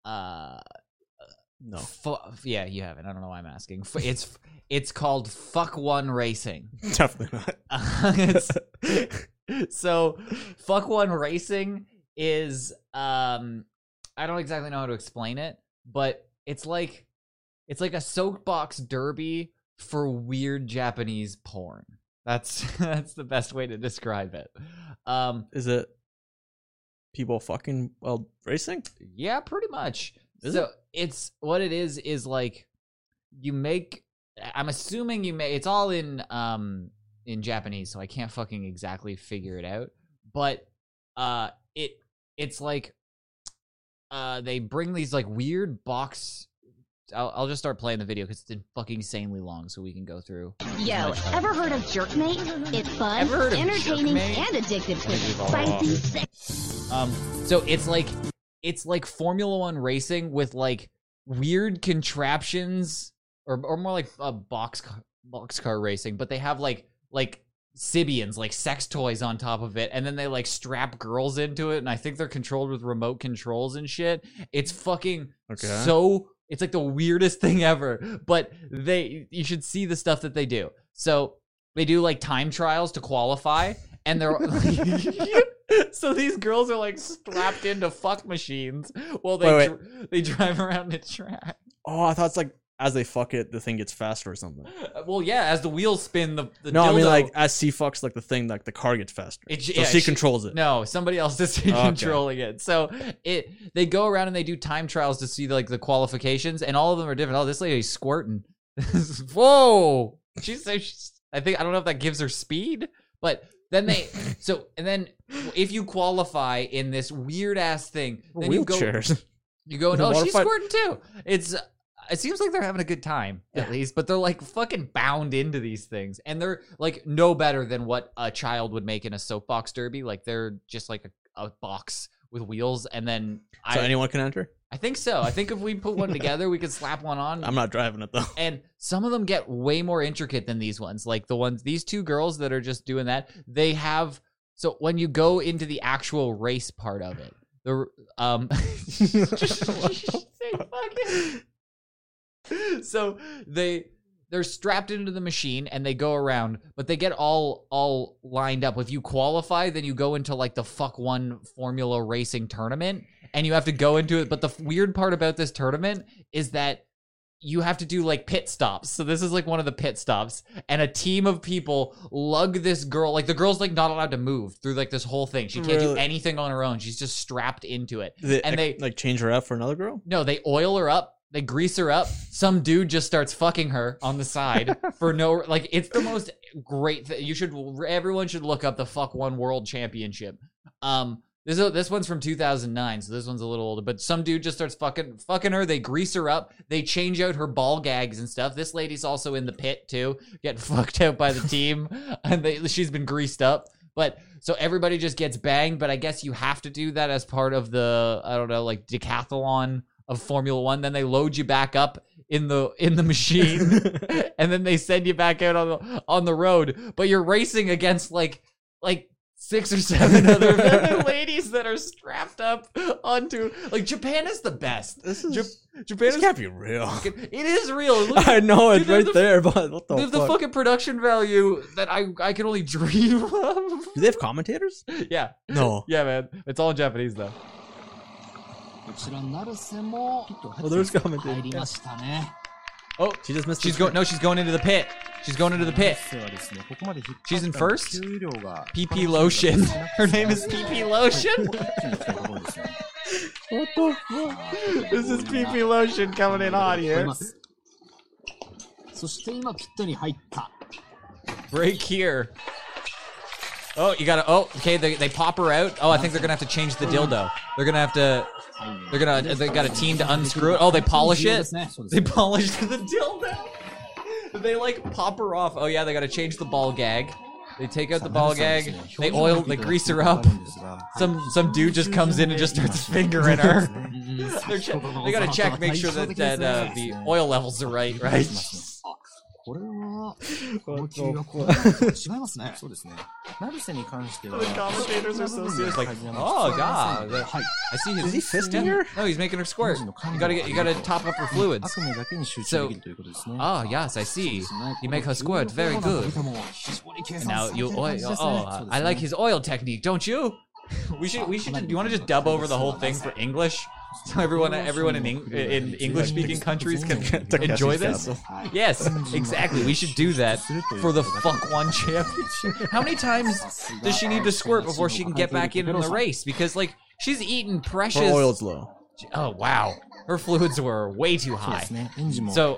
Speaker 1: Uh,
Speaker 2: No.
Speaker 1: fu- yeah, you haven't. I don't know why I'm asking. It's it's called Fuck One Racing.
Speaker 2: Definitely not.
Speaker 1: So fuck one racing is um i don't exactly know how to explain it but it's like it's like a soapbox derby for weird japanese porn that's that's the best way to describe it um
Speaker 2: Is it people fucking well racing?
Speaker 1: yeah pretty much
Speaker 2: Is
Speaker 1: so
Speaker 2: it?
Speaker 1: it's what it is is like you make i'm assuming you may it's all in um in japanese so i can't fucking exactly figure it out but uh it it's like uh they bring these like weird box I'll, I'll just start playing the video because it's been fucking insanely long, so we can go through.
Speaker 6: Yo, ever heard of Jerkmate? It's fun,
Speaker 1: Ever heard of
Speaker 6: entertaining,
Speaker 1: Jerkmate?
Speaker 6: and addictive with spicy, sick
Speaker 1: Um, so it's like it's like Formula One racing with like weird contraptions, or or more like a box car, box car racing, but they have like like Sybians, like sex toys on top of it, and then they like strap girls into it, and I think they're controlled with remote controls and shit. It's fucking
Speaker 2: Okay.
Speaker 1: so it's like the weirdest thing ever. But they you should see the stuff that they do. So they do like time trials to qualify, and they're so these girls are like strapped into fuck machines while they
Speaker 2: Wait,
Speaker 1: dr- they drive around the track.
Speaker 2: Oh, I thought it's like as they fuck it, the thing gets faster or something.
Speaker 1: Uh, well, yeah, as the wheels spin, the, the
Speaker 2: no, I mean like as she fucks, like the thing, like the car gets faster.
Speaker 1: It-
Speaker 2: so
Speaker 1: yeah,
Speaker 2: she
Speaker 1: she-
Speaker 2: controls it.
Speaker 1: No, somebody else is
Speaker 2: Okay.
Speaker 1: controlling it. So it they go around and they do time trials to see like the qualifications, and all of them are different. Oh, this lady's squirting. Whoa, she's, she's. I think I don't know if that gives her speed, but then they. so and then if you qualify in this weird ass thing, then you go.
Speaker 2: Wheelchairs.
Speaker 1: You go. No, oh,
Speaker 2: she's
Speaker 1: squirting too. It's. It seems like they're having a good time at least, but they're like fucking bound into these things, and they're like no better than what a child would make in a soapbox derby. Like they're just like a, a box with wheels, and then
Speaker 2: so
Speaker 1: I,
Speaker 2: anyone can enter.
Speaker 1: I think so. I think if we put one together, we could slap one on.
Speaker 2: I'm not driving it though.
Speaker 1: and some of them get way more intricate than these ones. Like the ones, these two girls that are just doing that, they have. So when you go into the actual race part of it, the um. So they they're strapped into the machine and they go around, but they get all all lined up. If you qualify, then you go into like the fuck one formula racing tournament and you have to go into it. But the weird part about this tournament is that you have to do like pit stops. So this is like one of the pit stops, and a team of people lug this girl. Like the girl's like not allowed to move through like this whole thing. She can't do anything on her own. She's just strapped into it.
Speaker 2: They,
Speaker 1: and they
Speaker 2: like change her out for another girl.
Speaker 1: no, they oil her up. They grease her up. Some dude just starts fucking her on the side for no like. It's the most great. Th- you should everyone should look up the fuck one world championship. Um, this this one's from 2009, so this one's a little older. But some dude just starts fucking fucking her. They grease her up. They change out her ball gags and stuff. This lady's also in the pit too, getting fucked out by the team, and they, she's been greased up. But so everybody just gets banged. But I guess you have to do that as part of the I don't know like decathlon of Formula One. Then they load you back up in the in the machine, and then they send you back out on the on the road. But you're racing against like like six or seven other, ladies that are strapped up onto like Japan is the best.
Speaker 2: This is
Speaker 1: ja- Japan
Speaker 2: this
Speaker 1: is,
Speaker 2: can't be real.
Speaker 1: It is real. Look,
Speaker 2: I know it's right
Speaker 1: the,
Speaker 2: there, but what the
Speaker 1: they have
Speaker 2: fuck?
Speaker 1: the fucking production value that I I can only dream of.
Speaker 2: Do they have commentators?
Speaker 1: Yeah.
Speaker 2: No.
Speaker 1: Yeah, man. It's all in Japanese though.
Speaker 2: Oh, there's commentators.
Speaker 1: Oh,
Speaker 2: she just missed.
Speaker 1: She's going. No, she's going into the pit. She's going into the pit. She's in first. PP Lotion. Her name is PP Lotion.
Speaker 2: what the fuck?
Speaker 1: This is PP Lotion coming in hot here. Break here. Oh, you gotta. Oh, okay. They, they pop her out. Oh, I think they're gonna have to change the dildo. They're gonna have to. They're gonna. They got a team to unscrew it. Oh, they polish it. They polished the dildo. They like pop her off. Oh yeah, they gotta change the ball gag. They take out the ball gag. They oil. They grease her up. Some some dude just comes in and just starts fingering her. they gotta check, make sure that that uh, the oil levels are right, right?
Speaker 7: これは、思いっきりがこう違いますね。
Speaker 8: そうですね。成瀬に関しては、
Speaker 1: The commentators are so serious, like,
Speaker 8: 鍵山
Speaker 1: oh god,
Speaker 7: はい
Speaker 1: I see his.
Speaker 2: Is he fisting her?
Speaker 1: No, he's making her squirt. You gotta get, you gotta top up her fluids.
Speaker 8: 悪夢だけに集中できるということですね。
Speaker 1: Oh yes, I see. You make her squirt very good. Now you oil. Oh, uh, I like his oil technique, don't you? We should, we should. Do you want to just dub over the whole thing for English, so everyone everyone in Eng- in English speaking countries can enjoy this. Yes, exactly. We should do that for the fuck one championship. How many times does she need to squirt before she can get back in, in the race? Because like she's eating precious.
Speaker 2: Her oil's low.
Speaker 1: Oh wow, her fluids were way too high. So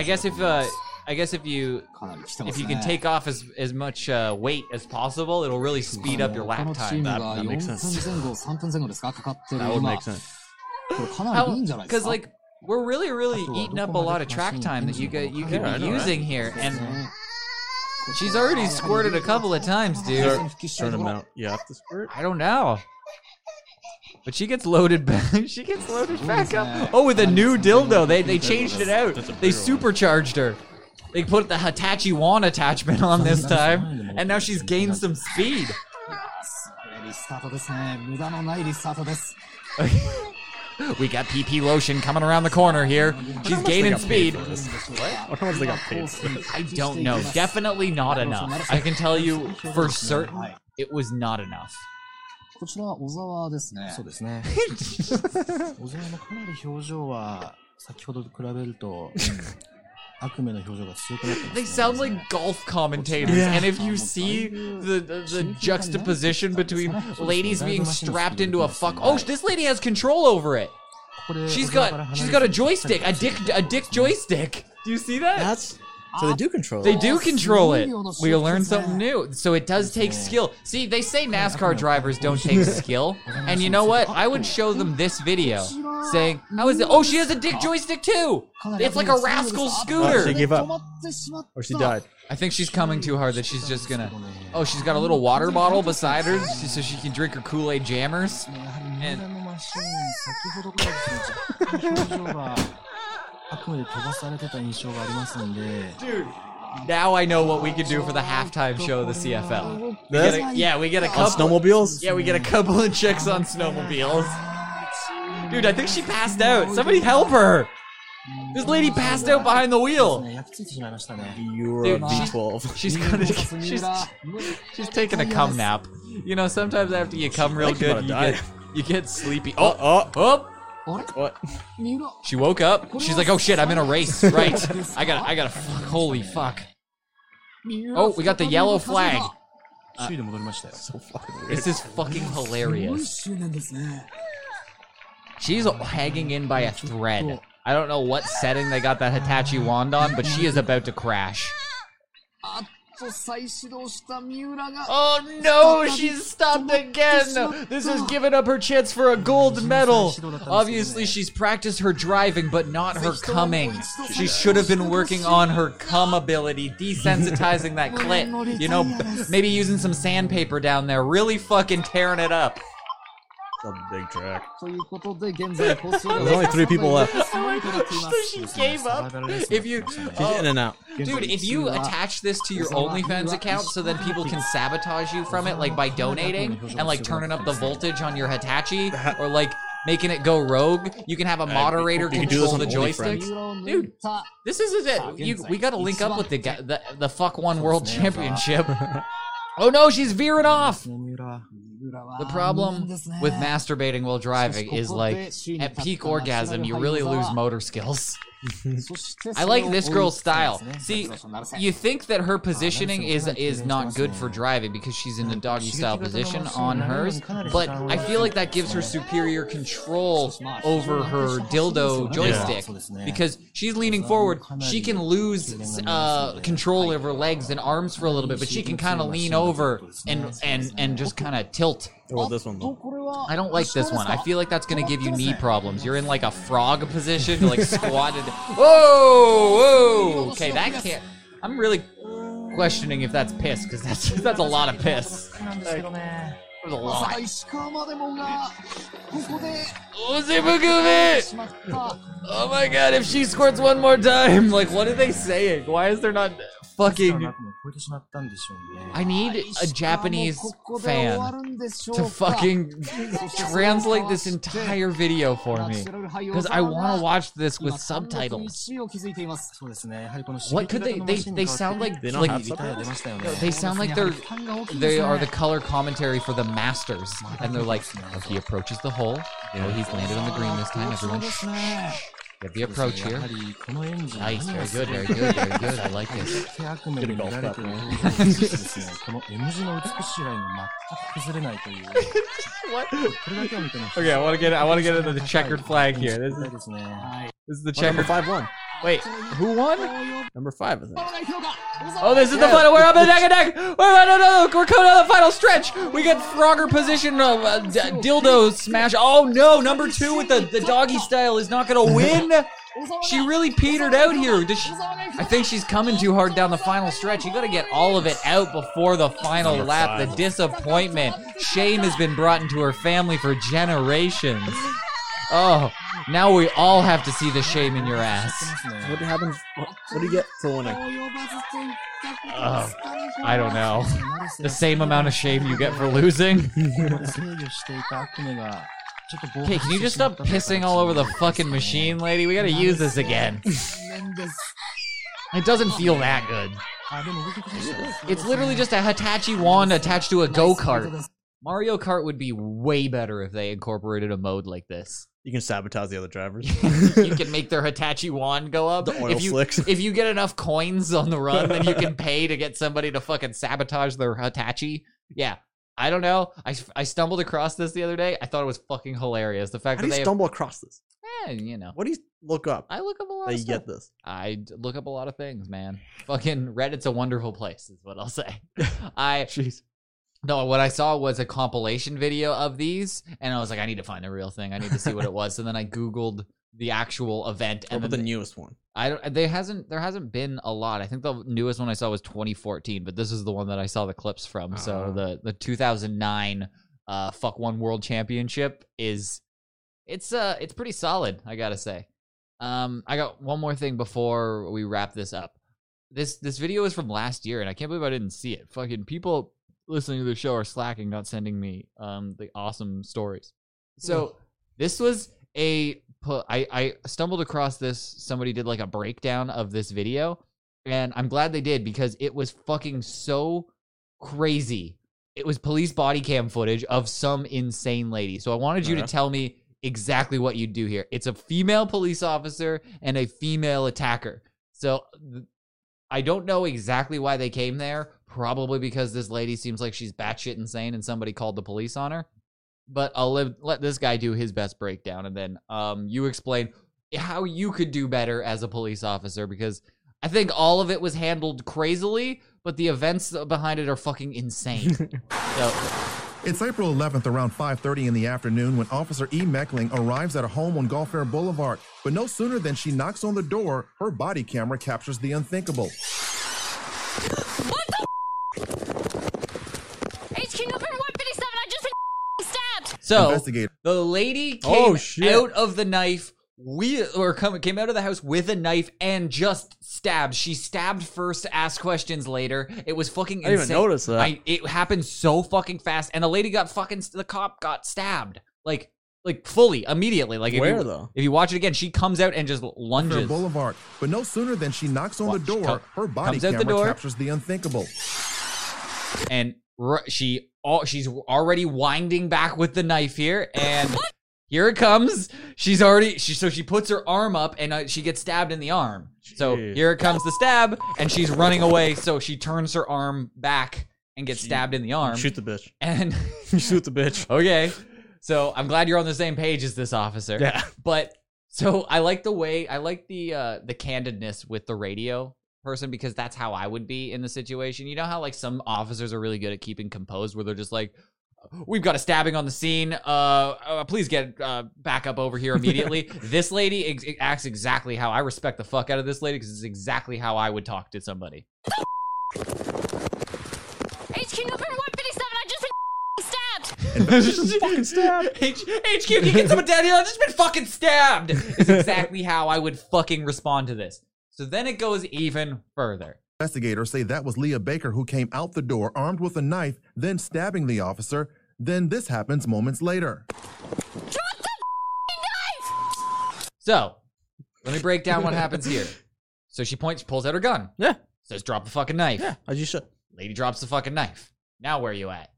Speaker 1: I guess if uh, I guess if you if you can take off as as much uh, weight as possible, it'll really speed up your lap time.
Speaker 2: That, that makes sense. that would make sense.
Speaker 1: Because like, we're really, really eating up a lot of track time that you could you could
Speaker 2: yeah,
Speaker 1: be
Speaker 2: know,
Speaker 1: using right? here, and she's already squirted a couple of times, dude.
Speaker 2: Certain amount, you have to squirt.
Speaker 1: I don't know, but she gets loaded back. she gets loaded back up. Oh, with a new dildo. They they changed it out. They supercharged her. They put the Hitachi wand attachment on this time, and now she's gained some speed. We got PP lotion coming around the corner here. She's gaining speed.
Speaker 2: What? How much they got paid for this?
Speaker 1: I don't know. Definitely not enough. I can tell you for certain it was not enough.
Speaker 7: こちらは小沢ですね。
Speaker 8: そうですね。小沢のかなり表情は、先ほどと比べると、うん 悪夢の表情が強くなってます、ね。
Speaker 1: They sound like golf commentators, and if you see the, the the juxtaposition between ladies being strapped into a fuck, oh, this lady has control over it.
Speaker 8: ここで
Speaker 1: She's
Speaker 8: 小沢から
Speaker 1: got
Speaker 8: 離れ
Speaker 1: she's
Speaker 8: て
Speaker 1: got a joystick, a dick a dick joystick. Do you see that?
Speaker 2: That's so they do control.
Speaker 1: They
Speaker 2: it.
Speaker 1: do control it. We learn something new. So it does take skill. See, they say NASCAR drivers don't take skill, and you know what? I would show them this video saying, "How is it? Oh, she has a dick joystick too. It's like a rascal scooter."
Speaker 2: Oh, she gave up, or she died.
Speaker 1: I think she's coming too hard. That she's just gonna. Oh, she's got a little water bottle beside her, so she can drink her Kool Aid jammers.
Speaker 8: And... 悪夢で飛ばされてた印象がありますんで、
Speaker 1: Dude. Now I know what we can do for the halftime show of the CFL. We
Speaker 2: This?
Speaker 1: get a, yeah, we get a
Speaker 2: On
Speaker 1: couple.
Speaker 2: snowmobiles?
Speaker 1: Yeah, we get a couple of chicks on snowmobiles. Dude, I think she passed out. Somebody help her. This lady passed out behind the wheel.
Speaker 8: ね、焼き付いてしまいましたね。
Speaker 2: You're
Speaker 1: Dude,
Speaker 2: a
Speaker 1: she's-
Speaker 2: B12.
Speaker 1: She's gonna. She's, she's taking a cum nap. You know, sometimes after you come real
Speaker 2: Like you
Speaker 1: good, you
Speaker 2: wanna
Speaker 1: get you get sleepy. Oh,
Speaker 2: Oh,
Speaker 1: oh!
Speaker 2: What?
Speaker 1: She woke up. She's like, oh shit, I'm in a race. Right. I gotta, I gotta, fuck, holy fuck. Oh, we got the yellow flag.
Speaker 8: Uh,
Speaker 2: so fucking
Speaker 1: this is fucking hilarious. She's hanging in by a thread. I don't know what setting they got that Hitachi wand on, but she is about to crash.
Speaker 7: あっと再始動した三浦が。
Speaker 1: Oh no, she's stopped again! This has given up her chance for a gold medal! Obviously, she's practiced her driving, but not her coming. She should have been working on her cum ability, desensitizing that clit. You know, maybe using some sandpaper down there, really fucking tearing it up.
Speaker 2: a big track. There's only three people left.
Speaker 1: she gave up. If you,
Speaker 2: She's in and out.
Speaker 1: dude, if you attach this to your OnlyFans account, so then people can sabotage you from it, like by donating and like turning up the voltage on your Hitachi, or like making it go rogue. You can have a uh, moderator
Speaker 2: you can do
Speaker 1: control
Speaker 2: on
Speaker 1: the joystick. Dude, this is it. You, we got to link up with the, the the fuck one world championship. Oh no, she's veering off. The problem with masturbating while driving is like at peak orgasm, you really lose motor skills. I like this girl's style. See, you think that her positioning is is not good for driving because she's in a doggy style position on hers, but I feel like that gives her superior control over her dildo joystick because she's leaning forward. She can lose uh, control of her legs and arms for a little bit, but she can kind of lean over and and and just kind of tilt.
Speaker 2: Or this one. Though.
Speaker 1: I don't like this one. I feel like that's gonna give you knee problems. You're in like a frog position, like squatted. Whoa, whoa. Okay, that can't. I'm really questioning if that's piss because that's that's a lot of piss. A lot. Oh my god! If she squirts one more time, like what are they saying? Why is there not? fucking
Speaker 8: 超えてしまったんでしょうね。
Speaker 1: I need a Japanese fan to fucking translate this entire video for me because I want to watch this with subtitles.
Speaker 8: そうですね。やはりこの
Speaker 1: What could they? They they sound like
Speaker 2: They don't
Speaker 1: like
Speaker 2: have
Speaker 8: リタイア出ましたよね。
Speaker 1: they sound like they're they are the color commentary for the masters, and they're like, oh, he approaches the hole. Oh, he's landed on the green this time. Everyone, shh, shh. Good the approach here. Nice, very good, very good, very good. I like
Speaker 8: this. Good
Speaker 1: what? Okay, I want to get I want to get into the checkered flag here. This is, this is the checkered flag.
Speaker 2: five one.
Speaker 1: Wait, who won?
Speaker 2: Number five, I think.
Speaker 1: Oh, this is the final. We're up in neck and neck. We're no, no, no. We're coming to the final stretch. We get Frogger position of uh, d- dildo smash. Oh no, number two with the, the doggy style is not gonna win. She really petered out here. Does she? I think she's coming too hard down the final stretch. You gotta get all of it out before the final
Speaker 2: Number
Speaker 1: lap.
Speaker 2: five.
Speaker 1: The disappointment. Shame has been brought into her family for generations. Oh, now we all have to see the shame in your ass.
Speaker 2: What happens? What, what do you get for winning?
Speaker 1: Uh, I don't know. The same amount of shame you get for losing. Okay, can you just stop pissing all over the fucking machine, lady? We gotta use this again. It doesn't feel that good. It's literally just a Hitachi wand attached to a go kart. Mario Kart would be way better if they incorporated a mode like this.
Speaker 2: You can sabotage the other drivers.
Speaker 1: you can make their Hitachi wand go up.
Speaker 2: The oil
Speaker 1: if you
Speaker 2: slicks.
Speaker 1: if you get enough coins on the run, then you can pay to get somebody to fucking sabotage their Hitachi. Yeah. I don't know. I, I stumbled across this the other day. I thought it was fucking hilarious. The fact
Speaker 2: How do
Speaker 1: that
Speaker 2: you
Speaker 1: they
Speaker 2: stumble across this?
Speaker 1: have, eh, you know.
Speaker 2: What do you look up
Speaker 1: I look up a lot
Speaker 2: that
Speaker 1: of
Speaker 2: you
Speaker 1: stuff.
Speaker 2: get this?
Speaker 1: I look up a lot of things, man. Fucking Reddit's a wonderful place, is what I'll say. I
Speaker 2: Jeez.
Speaker 1: No, what I saw was a compilation video of these, and I was like, I need to find the real thing. I need to see what it was. So then I googled the actual event, and then
Speaker 2: the newest one?
Speaker 1: I don't. There hasn't there hasn't been a lot. I think the newest one I saw was 2014, but this is the one that I saw the clips from. So
Speaker 2: Ah.
Speaker 1: the the 2009 uh fuck one world championship is it's uh it's pretty solid. I gotta say. Um, I got one more thing before we wrap this up. This this video is from last year, and I can't believe I didn't see it. Fucking people listening to the show are slacking, not sending me um the awesome stories. So this was a I I stumbled across this. Somebody did like a breakdown of this video, and I'm glad they did because it was fucking so crazy. It was police body cam footage of some insane lady. So I wanted you
Speaker 2: Yeah.
Speaker 1: to tell me exactly what you do here. It's a female police officer and a female attacker. So th- I don't know exactly why they came there. Probably because this lady seems like she's batshit insane and somebody called the police on her. But I'll live, let this guy do his best breakdown and then um, you explain how you could do better as a police officer because I think all of it was handled crazily, but the events behind it are fucking insane. so
Speaker 9: It's April 11th around 5:30 in the afternoon when Officer E. Meckling arrives at a home on Gulf Air Boulevard. But no sooner than she knocks on the door, her body camera captures the unthinkable.
Speaker 10: HQ number 157, I just been stabbed!
Speaker 1: So
Speaker 9: Investigate-
Speaker 1: the lady oh, came
Speaker 2: Oh, shit.
Speaker 1: out of the knife. We or come, came out of the house with a knife and just stabbed. She stabbed first, asked questions later. It was fucking.
Speaker 2: I didn't even
Speaker 1: insane.
Speaker 2: notice that.
Speaker 1: I, it happened so fucking fast, and the lady got fucking. The cop got stabbed, like, like fully, immediately. Like, if
Speaker 2: Where,
Speaker 1: you,
Speaker 2: though?
Speaker 1: If you watch it again, she comes out and just
Speaker 9: Fair
Speaker 1: lunges.
Speaker 9: Boulevard. But no sooner than she knocks on
Speaker 1: Watch,
Speaker 9: the door,
Speaker 1: come-
Speaker 9: her body
Speaker 1: comes out the
Speaker 9: camera
Speaker 1: door.
Speaker 9: captures the unthinkable.
Speaker 1: and r- she all she's already winding back with the knife here and here it comes she's already she so she puts her arm up and uh, she gets stabbed in the arm so
Speaker 2: Jeez.
Speaker 1: here it comes the stab and she's running away so she turns her arm back and gets stabbed in the arm
Speaker 2: Shoot the bitch.
Speaker 1: and
Speaker 2: Shoot the bitch.
Speaker 1: okay so i'm glad you're on the same page as this officer
Speaker 2: Yeah.
Speaker 1: but so i like the way i like the uh the candidness with the radio person because that's how i would be in the situation you know how like some officers are really good at keeping composed where they're just like we've got a stabbing on the scene uh, uh please get uh back up over here immediately this lady ex- acts exactly how i respect the fuck out of this lady because it's exactly how i would talk to somebody
Speaker 10: HQ November 157, I just been stabbed!
Speaker 1: just fucking stabbed. H- HQ, can you get someone down here? I've just been fucking stabbed. Is exactly how I would fucking respond to this. So then it goes even further.
Speaker 9: Investigators say that was Leah Baker who came out the door armed with a knife, then stabbing the officer. Then this happens moments later. Drop the knife.
Speaker 1: So let me break down what happens here. So she points, pulls out her gun,
Speaker 2: Yeah.
Speaker 1: says, "Drop the fucking knife."
Speaker 2: Yeah. As you should.
Speaker 1: Lady drops the fucking knife. Now where are you at?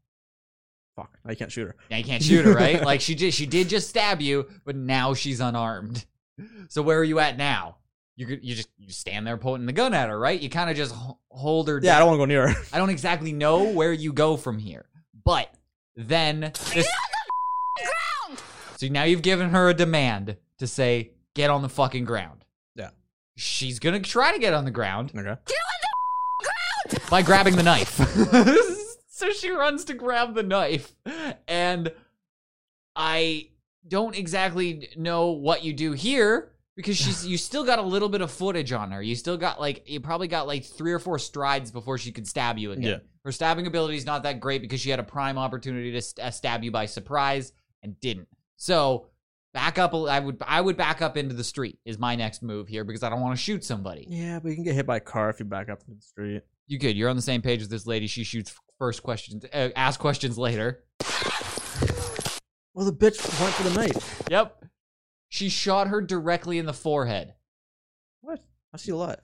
Speaker 2: Fuck. I can't shoot her.
Speaker 1: Now you can't shoot her, right? like she did, she did just stab you, but now she's unarmed. So where are you at now? You you just you stand there pointing the gun at her, right? You kind of just hold her.
Speaker 2: Yeah, I don't want to go near her.
Speaker 1: I don't exactly know where you go from here, but then this. So now you've given her a demand to say, "Get on the fucking ground."
Speaker 2: Yeah.
Speaker 1: She's gonna try to get on the ground
Speaker 2: Okay.
Speaker 1: Get on the ground by grabbing the knife. so she runs to grab the knife, and I don't exactly know what you do here because she's you still got a little bit of footage on her. You still got like you probably got like three or four strides before she could stab you again.
Speaker 2: Yeah.
Speaker 1: Her stabbing ability is not that great because she had a prime opportunity to st- uh, stab you by surprise and didn't. So back up. I would I would back up into the street is my next move here because I don't want to shoot somebody.
Speaker 2: Yeah, but you can get hit by a car if you back up into the street.
Speaker 1: You could. You're on the same page with this lady. She shoots first questions, uh, ask questions later.
Speaker 2: Well, the bitch went for the knife.
Speaker 1: Yep. She shot her directly in the forehead.
Speaker 2: What? How's she alive?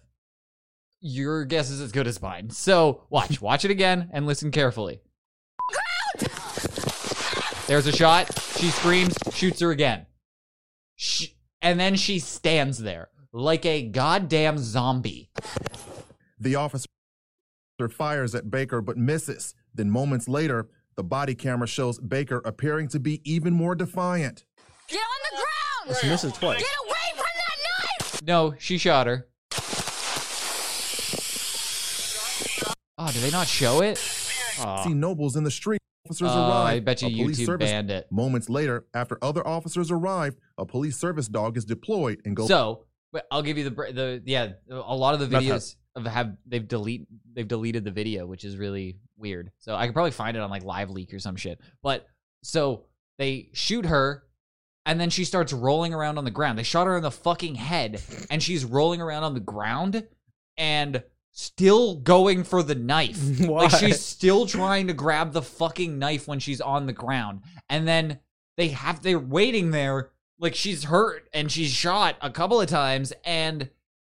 Speaker 1: Your guess is as good as mine. So watch, watch it again and listen carefully. There's a shot. She screams, shoots her again. Sh- and then she stands there like a goddamn zombie.
Speaker 9: The officer fires at Baker but misses. Then moments later, the body camera shows Baker appearing to be even more defiant.
Speaker 10: Get on!
Speaker 2: She misses twice.
Speaker 10: Get away from that knife!
Speaker 1: No, she shot her. Ah, oh, did they not show it?
Speaker 9: See Nobles in the street. Officers
Speaker 1: Oh,
Speaker 9: arrive.
Speaker 1: I bet you
Speaker 9: A police
Speaker 1: YouTube
Speaker 9: service-
Speaker 1: banned it.
Speaker 9: Moments later, after other officers arrive, a police service dog is deployed and goes.
Speaker 1: So, but I'll give you the br- the yeah. A lot of the videos of have they've delete they've deleted the video, which is really weird. So I could probably find it on like Live Leak or some shit. But so they shoot her, and then she starts rolling around on the ground. They shot her in the fucking head, and she's rolling around on the ground and still going for the knife. like she's still trying to grab the fucking knife when she's on the ground. And then they have they're waiting there like she's hurt and she's shot a couple of times and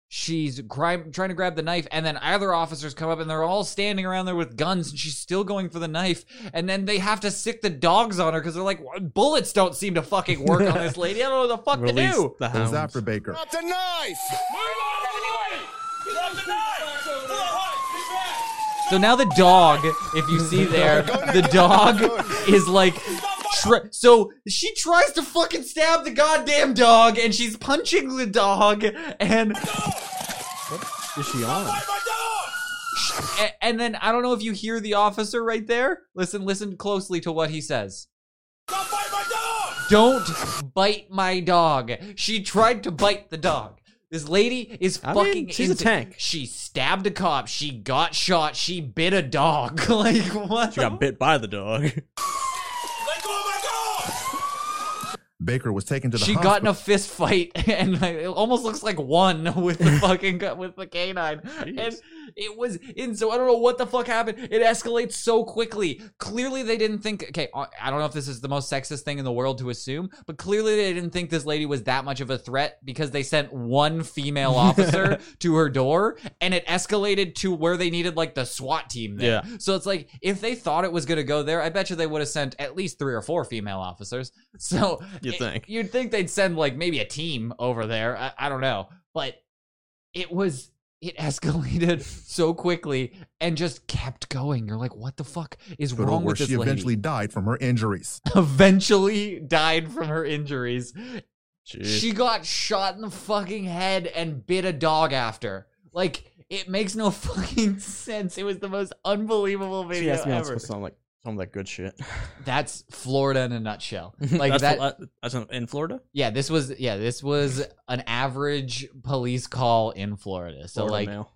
Speaker 1: she's cry- trying to grab the knife and then other officers come up and they're all standing around there with guns and she's still going for the knife and then they have to sick the dogs on her because they're like bullets don't seem to fucking work on this lady i don't know what the fuck
Speaker 2: Release
Speaker 1: to do
Speaker 2: the
Speaker 9: goes
Speaker 2: hounds.
Speaker 9: after Baker.
Speaker 11: the knife!
Speaker 1: So now the dog, if you see there, the dog is like. Tr- so she tries to fucking stab the goddamn dog, and she's punching the dog, and
Speaker 2: Is she on?
Speaker 1: a- and then I don't know if you hear the officer right there. Listen, listen closely to what he says. Don't bite my dog. She tried to bite the dog. This lady is
Speaker 2: I mean,
Speaker 1: fucking.
Speaker 2: she's a tank.
Speaker 1: She stabbed a cop. She got shot. She bit a dog. like what?
Speaker 2: She got bit by the dog.
Speaker 9: Baker was taken to the
Speaker 1: she
Speaker 9: hospital.
Speaker 1: got in a fist fight and it almost looks like one with the fucking with the canine. And it was in so i don't know what the fuck happened. It escalates so quickly. Clearly they didn't think okay i I don't know if this is the most sexist thing in the world to assume but clearly they didn't think this lady was that much of a threat because they sent one female officer to her door and it escalated to where they needed like the swat team there.
Speaker 2: Yeah.
Speaker 1: so it's like if they thought it was going to go there i bet you they would have sent at least three or four female officers. So
Speaker 2: You'd
Speaker 1: it-
Speaker 2: think.
Speaker 1: you'd think they'd send like maybe a team over there. I, I don't know, but it was it escalated so quickly and just kept going. You're like, what the fuck is
Speaker 9: hospital
Speaker 1: wrong with this
Speaker 9: she
Speaker 1: lady?
Speaker 9: eventually died from her injuries.
Speaker 1: eventually died from her injuries.
Speaker 2: Jeez.
Speaker 1: She got shot in the fucking head and bit a dog after. Like it makes no fucking sense. It was the most unbelievable
Speaker 2: She
Speaker 1: video
Speaker 2: asked me
Speaker 1: ever.
Speaker 2: supposed sound like some of that good shit.
Speaker 1: That's Florida in a nutshell. Like
Speaker 2: that's,
Speaker 1: that.
Speaker 2: that, that's in- Florida.
Speaker 1: Yeah, this was yeah, this was an average police call in Florida. So
Speaker 2: Florida
Speaker 1: like.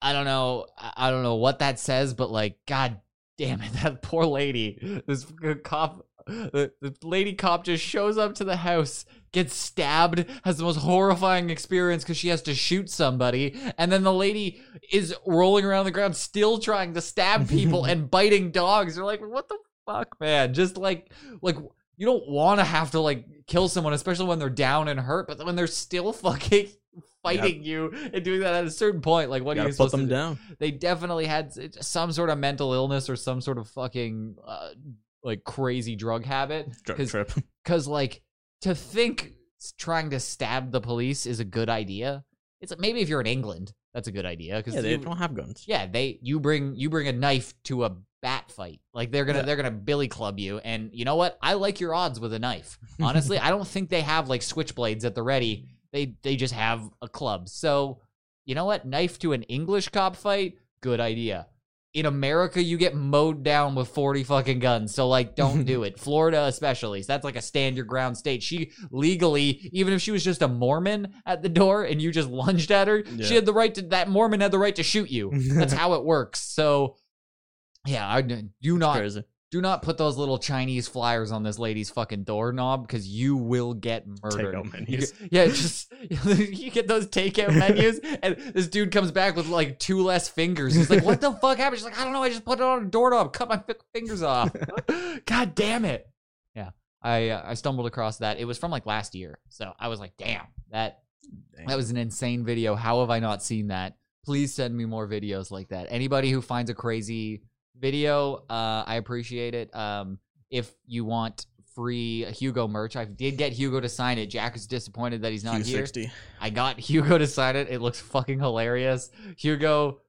Speaker 1: I don't know I I don't know what that says, but like god damn it, that poor lady. This cop the, the lady cop just shows up to the house, gets stabbed, has the most horrifying experience because she has to shoot somebody, and then the lady is rolling around the ground still trying to stab people and biting dogs. They're like, what the fuck, man? Just like like you don't want to have to like kill someone, especially when they're down and hurt, but when they're still fucking fighting you and doing that at a certain point, like what are
Speaker 2: Gotta
Speaker 1: you
Speaker 2: put
Speaker 1: supposed to
Speaker 2: them
Speaker 1: do?
Speaker 2: down.
Speaker 1: They definitely had some sort of mental illness or some sort of fucking uh, like crazy drug habit.
Speaker 2: Drug trip.
Speaker 1: Because like to think trying to stab the police is a good idea. It's like, maybe if you're in England, that's a good idea. Because
Speaker 2: Yeah, they don't have guns.
Speaker 1: yeah, they you bring you bring a knife to a bat fight. Like they're gonna
Speaker 2: Yeah.
Speaker 1: they're gonna billy club you. And you know what? I like your odds with a knife. Honestly, I don't think they have like switchblades at the ready. They they just have a club. So you know what? Knife to an English cop fight, good idea. In America, you get mowed down with 40 fucking guns. So, like, don't do it. Florida, especially. So that's like a stand your ground state. She legally, even if she was just a Mormon at the door and you just lunged at her,
Speaker 2: Yeah.
Speaker 1: she had the right to, that Mormon had the right to shoot you. That's how it works. So, yeah, I do not. Do not put those little Chinese flyers on this lady's fucking doorknob because you will get murdered.
Speaker 2: Takeout
Speaker 1: You
Speaker 2: menus.
Speaker 1: get- yeah, just you get those takeout menus, and this dude comes back with like two less fingers. He's like, "What the fuck happened?" She's like, "I don't know. I just put it on a doorknob, cut my fingers off." God damn it! Yeah, I uh, I stumbled across that. It was from like last year, so I was like, "Damn, that that was an insane video. How have I not seen that?" Please send me more videos like that. Anybody who finds a crazy video, uh, I appreciate it. Um, if you want free Hugo merch, I did get Hugo to sign it. Jack is disappointed that he's not here.
Speaker 2: Q60.
Speaker 1: I got Hugo to sign it. It looks fucking hilarious. Hugo,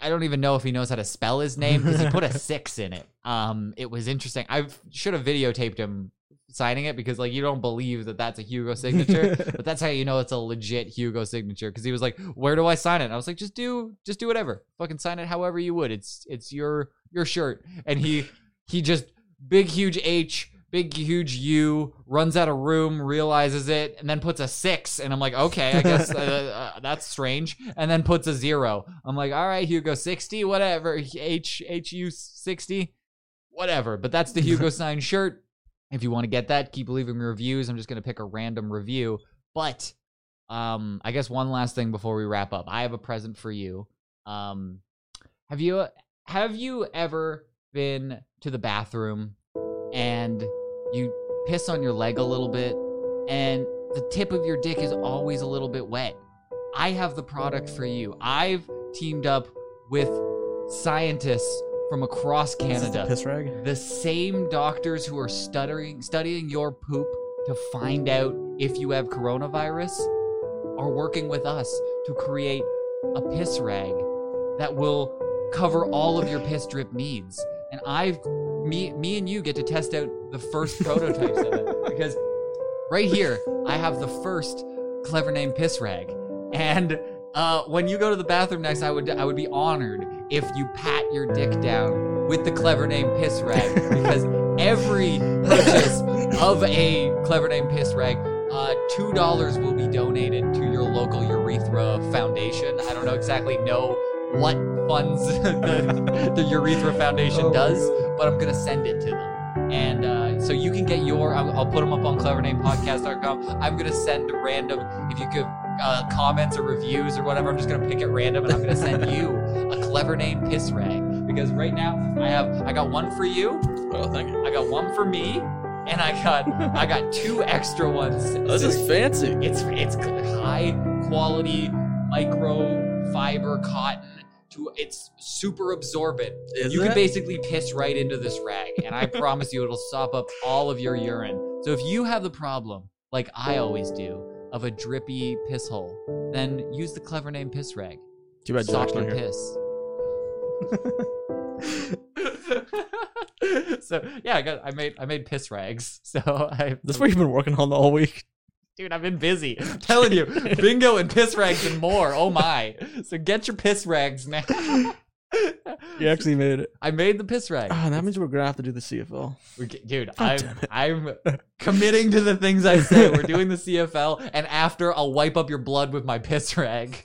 Speaker 1: I don't even know if he knows how to spell his name because he put a six in it. Um, it was interesting. I should have videotaped him signing it because like you don't believe that that's a Hugo signature, but that's how you know it's a legit Hugo signature because he was like, "Where do I sign it?" And I was like, "Just do, just do whatever. Fucking sign it however you would. It's it's your your shirt." And he he just big huge H, big huge U, runs out of room, realizes it, and then puts a six. And I'm like, okay, I guess uh, uh, that's strange. And then puts a zero. I'm like, all right, Hugo sixty, whatever. H H U sixty, whatever. But that's the Hugo signed shirt. If you want to get that, keep leaving reviews. I'm just gonna pick a random review. But um, I guess one last thing before we wrap up. I have a present for you. Um, have you have you ever been to the bathroom and you piss on your leg a little bit and the tip of your dick is always a little bit wet? I have the product for you. I've teamed up with scientists from across Canada.
Speaker 2: Piss rag.
Speaker 1: The same doctors who are studying studying your poop to find out if you have coronavirus are working with us to create a piss rag that will cover all of your piss drip needs. And I've me me and you get to test out the first prototypes of it because right here I have the first clever name piss rag. And uh, when you go to the bathroom next, I would I would be honored if you pat your dick down with the clever name piss rag because every purchase of a clever name piss rag, uh, two dollars will be donated to your local urethra foundation. I don't know exactly know what funds the, the urethra foundation does, but I'm gonna send it to them. And uh, so you can get your, I'll, I'll put them up on clevernamepodcast.com. I'm going to send random, if you could, uh, comments or reviews or whatever, I'm just to pick at random and I'm to send you a clever name piss rag. Because right now I have, I got one for you.
Speaker 2: Oh, thank you.
Speaker 1: I got one for me. And I got I got two extra ones.
Speaker 2: This is fancy.
Speaker 1: It's it's high quality micro fiber cotton. To it's super absorbent.
Speaker 2: Is
Speaker 1: you can basically piss right into this rag, and I promise you, it'll sop up all of your urine. So if you have the problem, like I always do, of a drippy piss hole, then use the clever name piss rag.
Speaker 2: Too bad not
Speaker 1: your piss. so yeah, I got I made I made piss rags. So I
Speaker 2: This is what you've been working on all week.
Speaker 1: Dude, I've been busy. I'm telling you, bingo and piss rags and more. Oh my! So get your piss rags now.
Speaker 2: You actually made it.
Speaker 1: I made the piss rag.
Speaker 2: Ah, that means we're gonna have to do the CFL.
Speaker 1: We're ge- Dude,
Speaker 2: God
Speaker 1: I'm I'm committing to the things I say. We're doing the CFL, and after I'll wipe up your blood with my piss rag.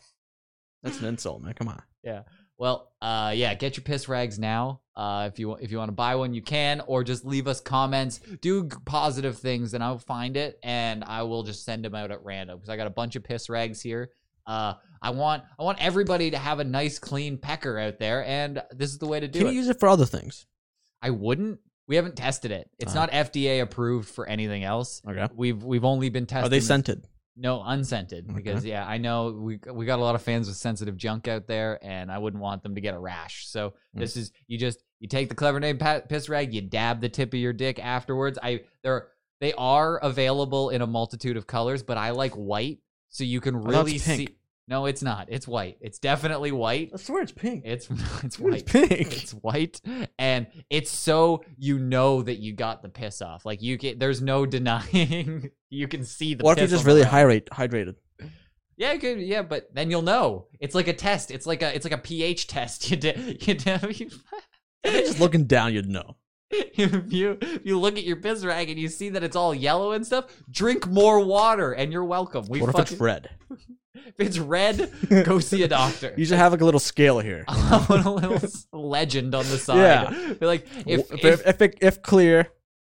Speaker 2: That's an insult, man. Come on.
Speaker 1: Yeah. Well, uh, yeah. Get your piss rags now. Uh, if you if you want to buy one, you can, or just leave us comments. Do positive things, and I'll find it, and I will just send them out at random because I got a bunch of piss rags here. Uh, I want I want everybody to have a nice clean pecker out there, and this is the way to do
Speaker 2: Can
Speaker 1: it.
Speaker 2: Can you use it for other things?
Speaker 1: I wouldn't. We haven't tested it. It's
Speaker 2: Uh.
Speaker 1: not FDA approved for anything else.
Speaker 2: Okay.
Speaker 1: We've we've only been testing.
Speaker 2: Are they scented?
Speaker 1: No, unscented. Because yeah, I know we we got a lot of fans with sensitive junk out there, and I wouldn't want them to get a rash. So
Speaker 2: Mm.
Speaker 1: this is you just you take the clever name piss rag, you dab the tip of your dick afterwards. I they're they are available in a multitude of colors, but I like white, so you can
Speaker 2: it's
Speaker 1: really see. No, it's not. It's white. It's definitely white.
Speaker 2: I swear it's pink.
Speaker 1: It's it's white.
Speaker 2: it's pink.
Speaker 1: It's white, and it's so you know that you got the piss off. Like you get, there's no denying. you can see the.
Speaker 2: What if you're just really hydrate, hydrated?
Speaker 1: Yeah, good. Yeah, but then you'll know. It's like a test. It's like a it's like a pH test. You did. You did.
Speaker 2: just looking down, you'd know.
Speaker 1: if you if you look at your piss rag and you see that it's all yellow and stuff, drink more water and you're welcome. We
Speaker 2: what if
Speaker 1: fucking,
Speaker 2: it's red?
Speaker 1: If it's red, go see a doctor.
Speaker 2: You should have like a little scale here.
Speaker 1: I want a little legend on the side.
Speaker 2: Yeah.
Speaker 1: Be like if,
Speaker 2: if,
Speaker 1: if,
Speaker 2: if, if, if clear,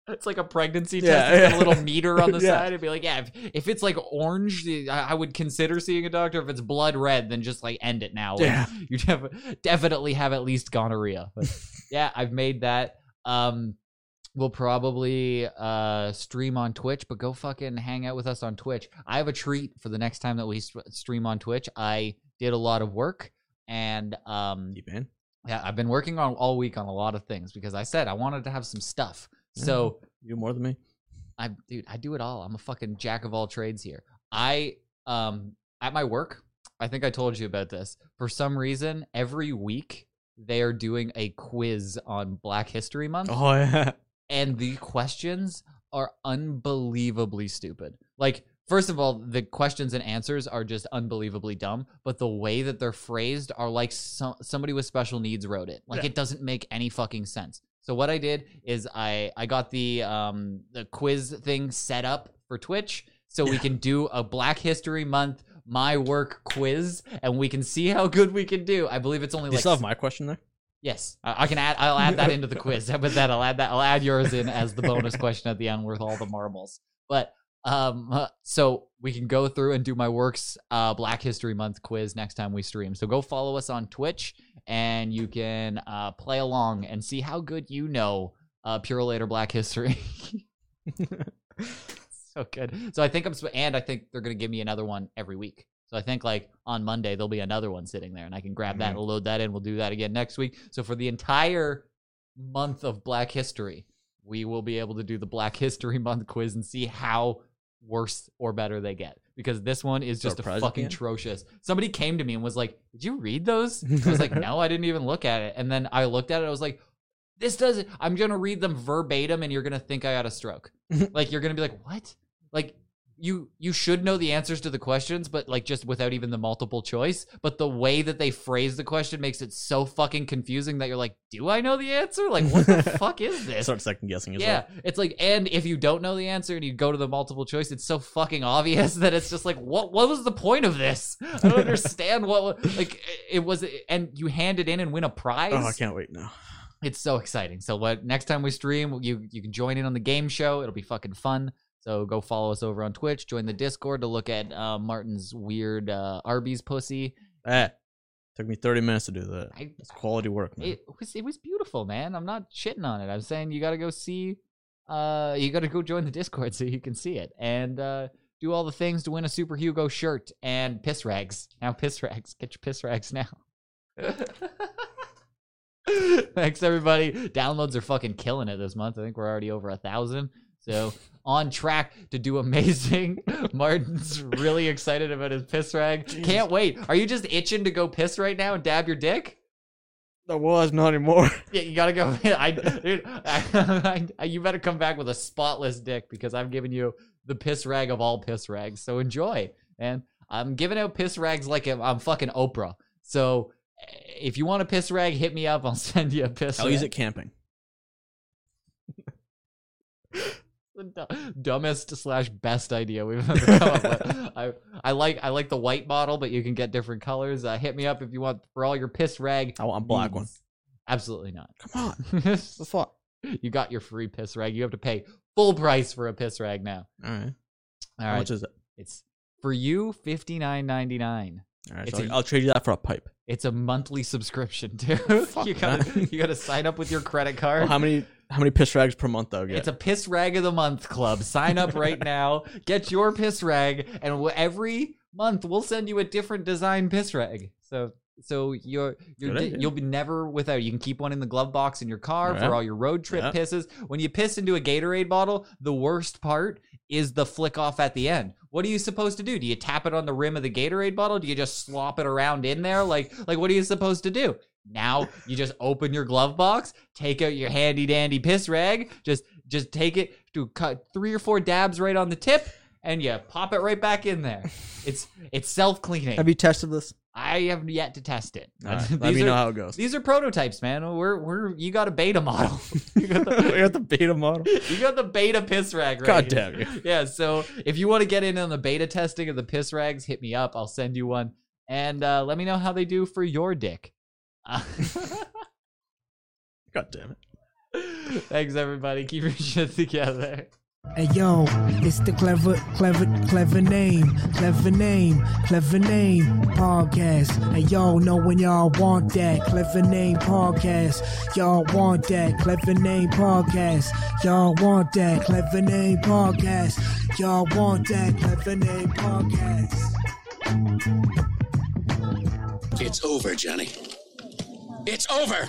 Speaker 1: it's like a pregnancy
Speaker 2: Yeah,
Speaker 1: test, it's
Speaker 2: yeah.
Speaker 1: a little meter on the
Speaker 2: Yeah.
Speaker 1: side. It'd be like, yeah, if, if it's like orange, I, I would consider seeing a doctor. If it's blood red, then just like end it now. Like,
Speaker 2: Yeah.
Speaker 1: you def- definitely have at least gonorrhea. But yeah, I've made that. Um, we'll probably uh stream on Twitch, but go fucking hang out with us on Twitch. I have a treat for the next time that we stream on Twitch. I did a lot of work, and um,
Speaker 2: deep in.
Speaker 1: yeah, I've been working on all week on a lot of things because I said I wanted to have some stuff. So
Speaker 2: you do more than me.
Speaker 1: I dude, I do it all. I'm a fucking jack of all trades here. I um at my work, I think I told you about this. For some reason, every week they are doing a quiz on Black History Month.
Speaker 2: Oh yeah.
Speaker 1: And the questions are unbelievably stupid. Like First of all, the questions and answers are just unbelievably dumb, but the way that they're phrased are like so- somebody with special needs wrote it. Like
Speaker 2: Yeah.
Speaker 1: it doesn't make any fucking sense. So what I did is I I got the um the quiz thing set up for Twitch so we can do a Black History Month my work quiz and we can see how good we can do. I believe it's only
Speaker 2: Do you
Speaker 1: like
Speaker 2: still have my question there?
Speaker 1: Yes, I, I can add. I'll add that into the quiz. How about that? I'll add that. I'll add yours in as the bonus question at the end worth all the marbles. But um, uh, so we can go through and do my works uh Black History Month quiz next time we stream. So go follow us on Twitch and you can uh play along and see how good you know uh Pure Later Black History. so good. So I think I'm sp- and I think they're gonna give me another one every week. So I think like on Monday there'll be another one sitting there, and I can grab that
Speaker 2: Mhm.
Speaker 1: and load that in. We'll do that again next week. So for the entire month of Black History, we will be able to do the Black History Month quiz and see how worse or better they get. Because this one is just
Speaker 2: a
Speaker 1: a fucking
Speaker 2: end?
Speaker 1: atrocious. Somebody came to me and was like, "Did you read those?" I was like, "No, I didn't even look at it." And then I looked at it. I was like, "This doesn't." I'm gonna read them verbatim, and you're gonna think I had a stroke. like you're gonna be like, "What?" Like you you should know the answers to the questions, but like just without even the multiple choice. But the way that they phrase the question makes it so fucking confusing that you're like, "Do I know the answer? Like, what the fuck is this?"
Speaker 2: Start second guessing
Speaker 1: Yeah,
Speaker 2: well.
Speaker 1: it's like, and if you don't know the answer and you go to the multiple choice, it's so fucking obvious that it's just like, what? What was the point of this? I don't understand what. Like, it was, and you hand it in and win a prize.
Speaker 2: Oh, I can't wait now.
Speaker 1: it's so exciting. So what next time we stream, you you can join in on the game show. It'll be fucking fun. So go follow us over on Twitch. Join the Discord to look at uh, Martin's weird uh, Arby's pussy.
Speaker 2: Eh, took me 30 minutes to do that.
Speaker 1: I-
Speaker 2: It's quality work, man.
Speaker 1: It was it was beautiful, man. I'm not shitting on it. I'm saying you got to go see. Uh, you got to go join the Discord so you can see it and uh, do all the things to win a Super Hugo shirt and piss rags. Now piss rags. Get your piss rags now. Thanks everybody. Downloads are fucking killing it this month. I think we're already over a thousand. So on track to do amazing. Martin's really excited about his piss rag. Can't wait. Are you just itching to go piss right now and dab your dick?
Speaker 2: That was not anymore.
Speaker 1: Yeah, you gotta go. I, dude, I, I, you better come back with a spotless dick because I'm giving you the piss rag of all piss rags. So enjoy, and I'm giving out piss rags like I'm, I'm fucking Oprah. So eh, if you want a piss rag, hit me up. I'll send you a piss.
Speaker 2: I'll
Speaker 1: rag.
Speaker 2: use it camping.
Speaker 1: The du- dumbest slash best idea we've ever come up with. I, I like I like the white bottle, but you can get different colors. Uh, hit me up if you want for all your piss rag.
Speaker 2: I want a black one.
Speaker 1: Absolutely not.
Speaker 2: Come on. the fuck?
Speaker 1: you got your free piss rag. You have to pay full price for a piss rag now.
Speaker 2: All right.
Speaker 1: All
Speaker 2: How much is it?
Speaker 1: It's for you fifty nine ninety nine.
Speaker 2: All right.
Speaker 1: It's
Speaker 2: so
Speaker 1: a-
Speaker 2: I'll trade you that for a pipe.
Speaker 1: It's a monthly subscription too.
Speaker 2: Fuck,
Speaker 1: you gotta
Speaker 2: man.
Speaker 1: you gotta sign up with your credit card.
Speaker 2: Well, how many how many piss rags per month get?
Speaker 1: It's a piss rag of the month club. Sign up right now. Get your piss rag, and we'll- every month we'll send you a different design piss rag. So so you're, you're di- you'll be never without. You can keep one in the glove box in your car
Speaker 2: Yeah.
Speaker 1: for all your road trip
Speaker 2: Yeah.
Speaker 1: pisses. When you piss into a Gatorade bottle, the worst part is the flick off at the end. What are you supposed to do? Do you tap it on the rim of the Gatorade bottle? Do you just slop it around in there? Like like what are you supposed to do? Now you just open your glove box, take out your handy dandy piss rag, just just take it, do cut three or four dabs right on the tip, and you pop it right back in there. It's it's self cleaning.
Speaker 2: Have you tested this?
Speaker 1: I have yet to test it.
Speaker 2: Right,
Speaker 1: These
Speaker 2: let me
Speaker 1: are-
Speaker 2: know how it goes.
Speaker 1: These are prototypes, man. We're we're you got a beta model. you got the,
Speaker 2: I got the beta model.
Speaker 1: you got the beta piss rag right
Speaker 2: God damn you.
Speaker 1: Yeah, so if you want to get in on the beta testing of the piss rags, hit me up. I'll send you one. And uh, let me know how they do for your dick.
Speaker 2: God damn it.
Speaker 1: thanks, everybody. Keep your shit together.
Speaker 12: Hey yo, it's the clever, clever, clever name, clever name, clever name podcast. Hey yo, know when y'all want that clever name podcast. Y'all want that clever name podcast. Y'all want that clever name podcast. Y'all want that clever name podcast.
Speaker 11: It's over, Johnny. It's over!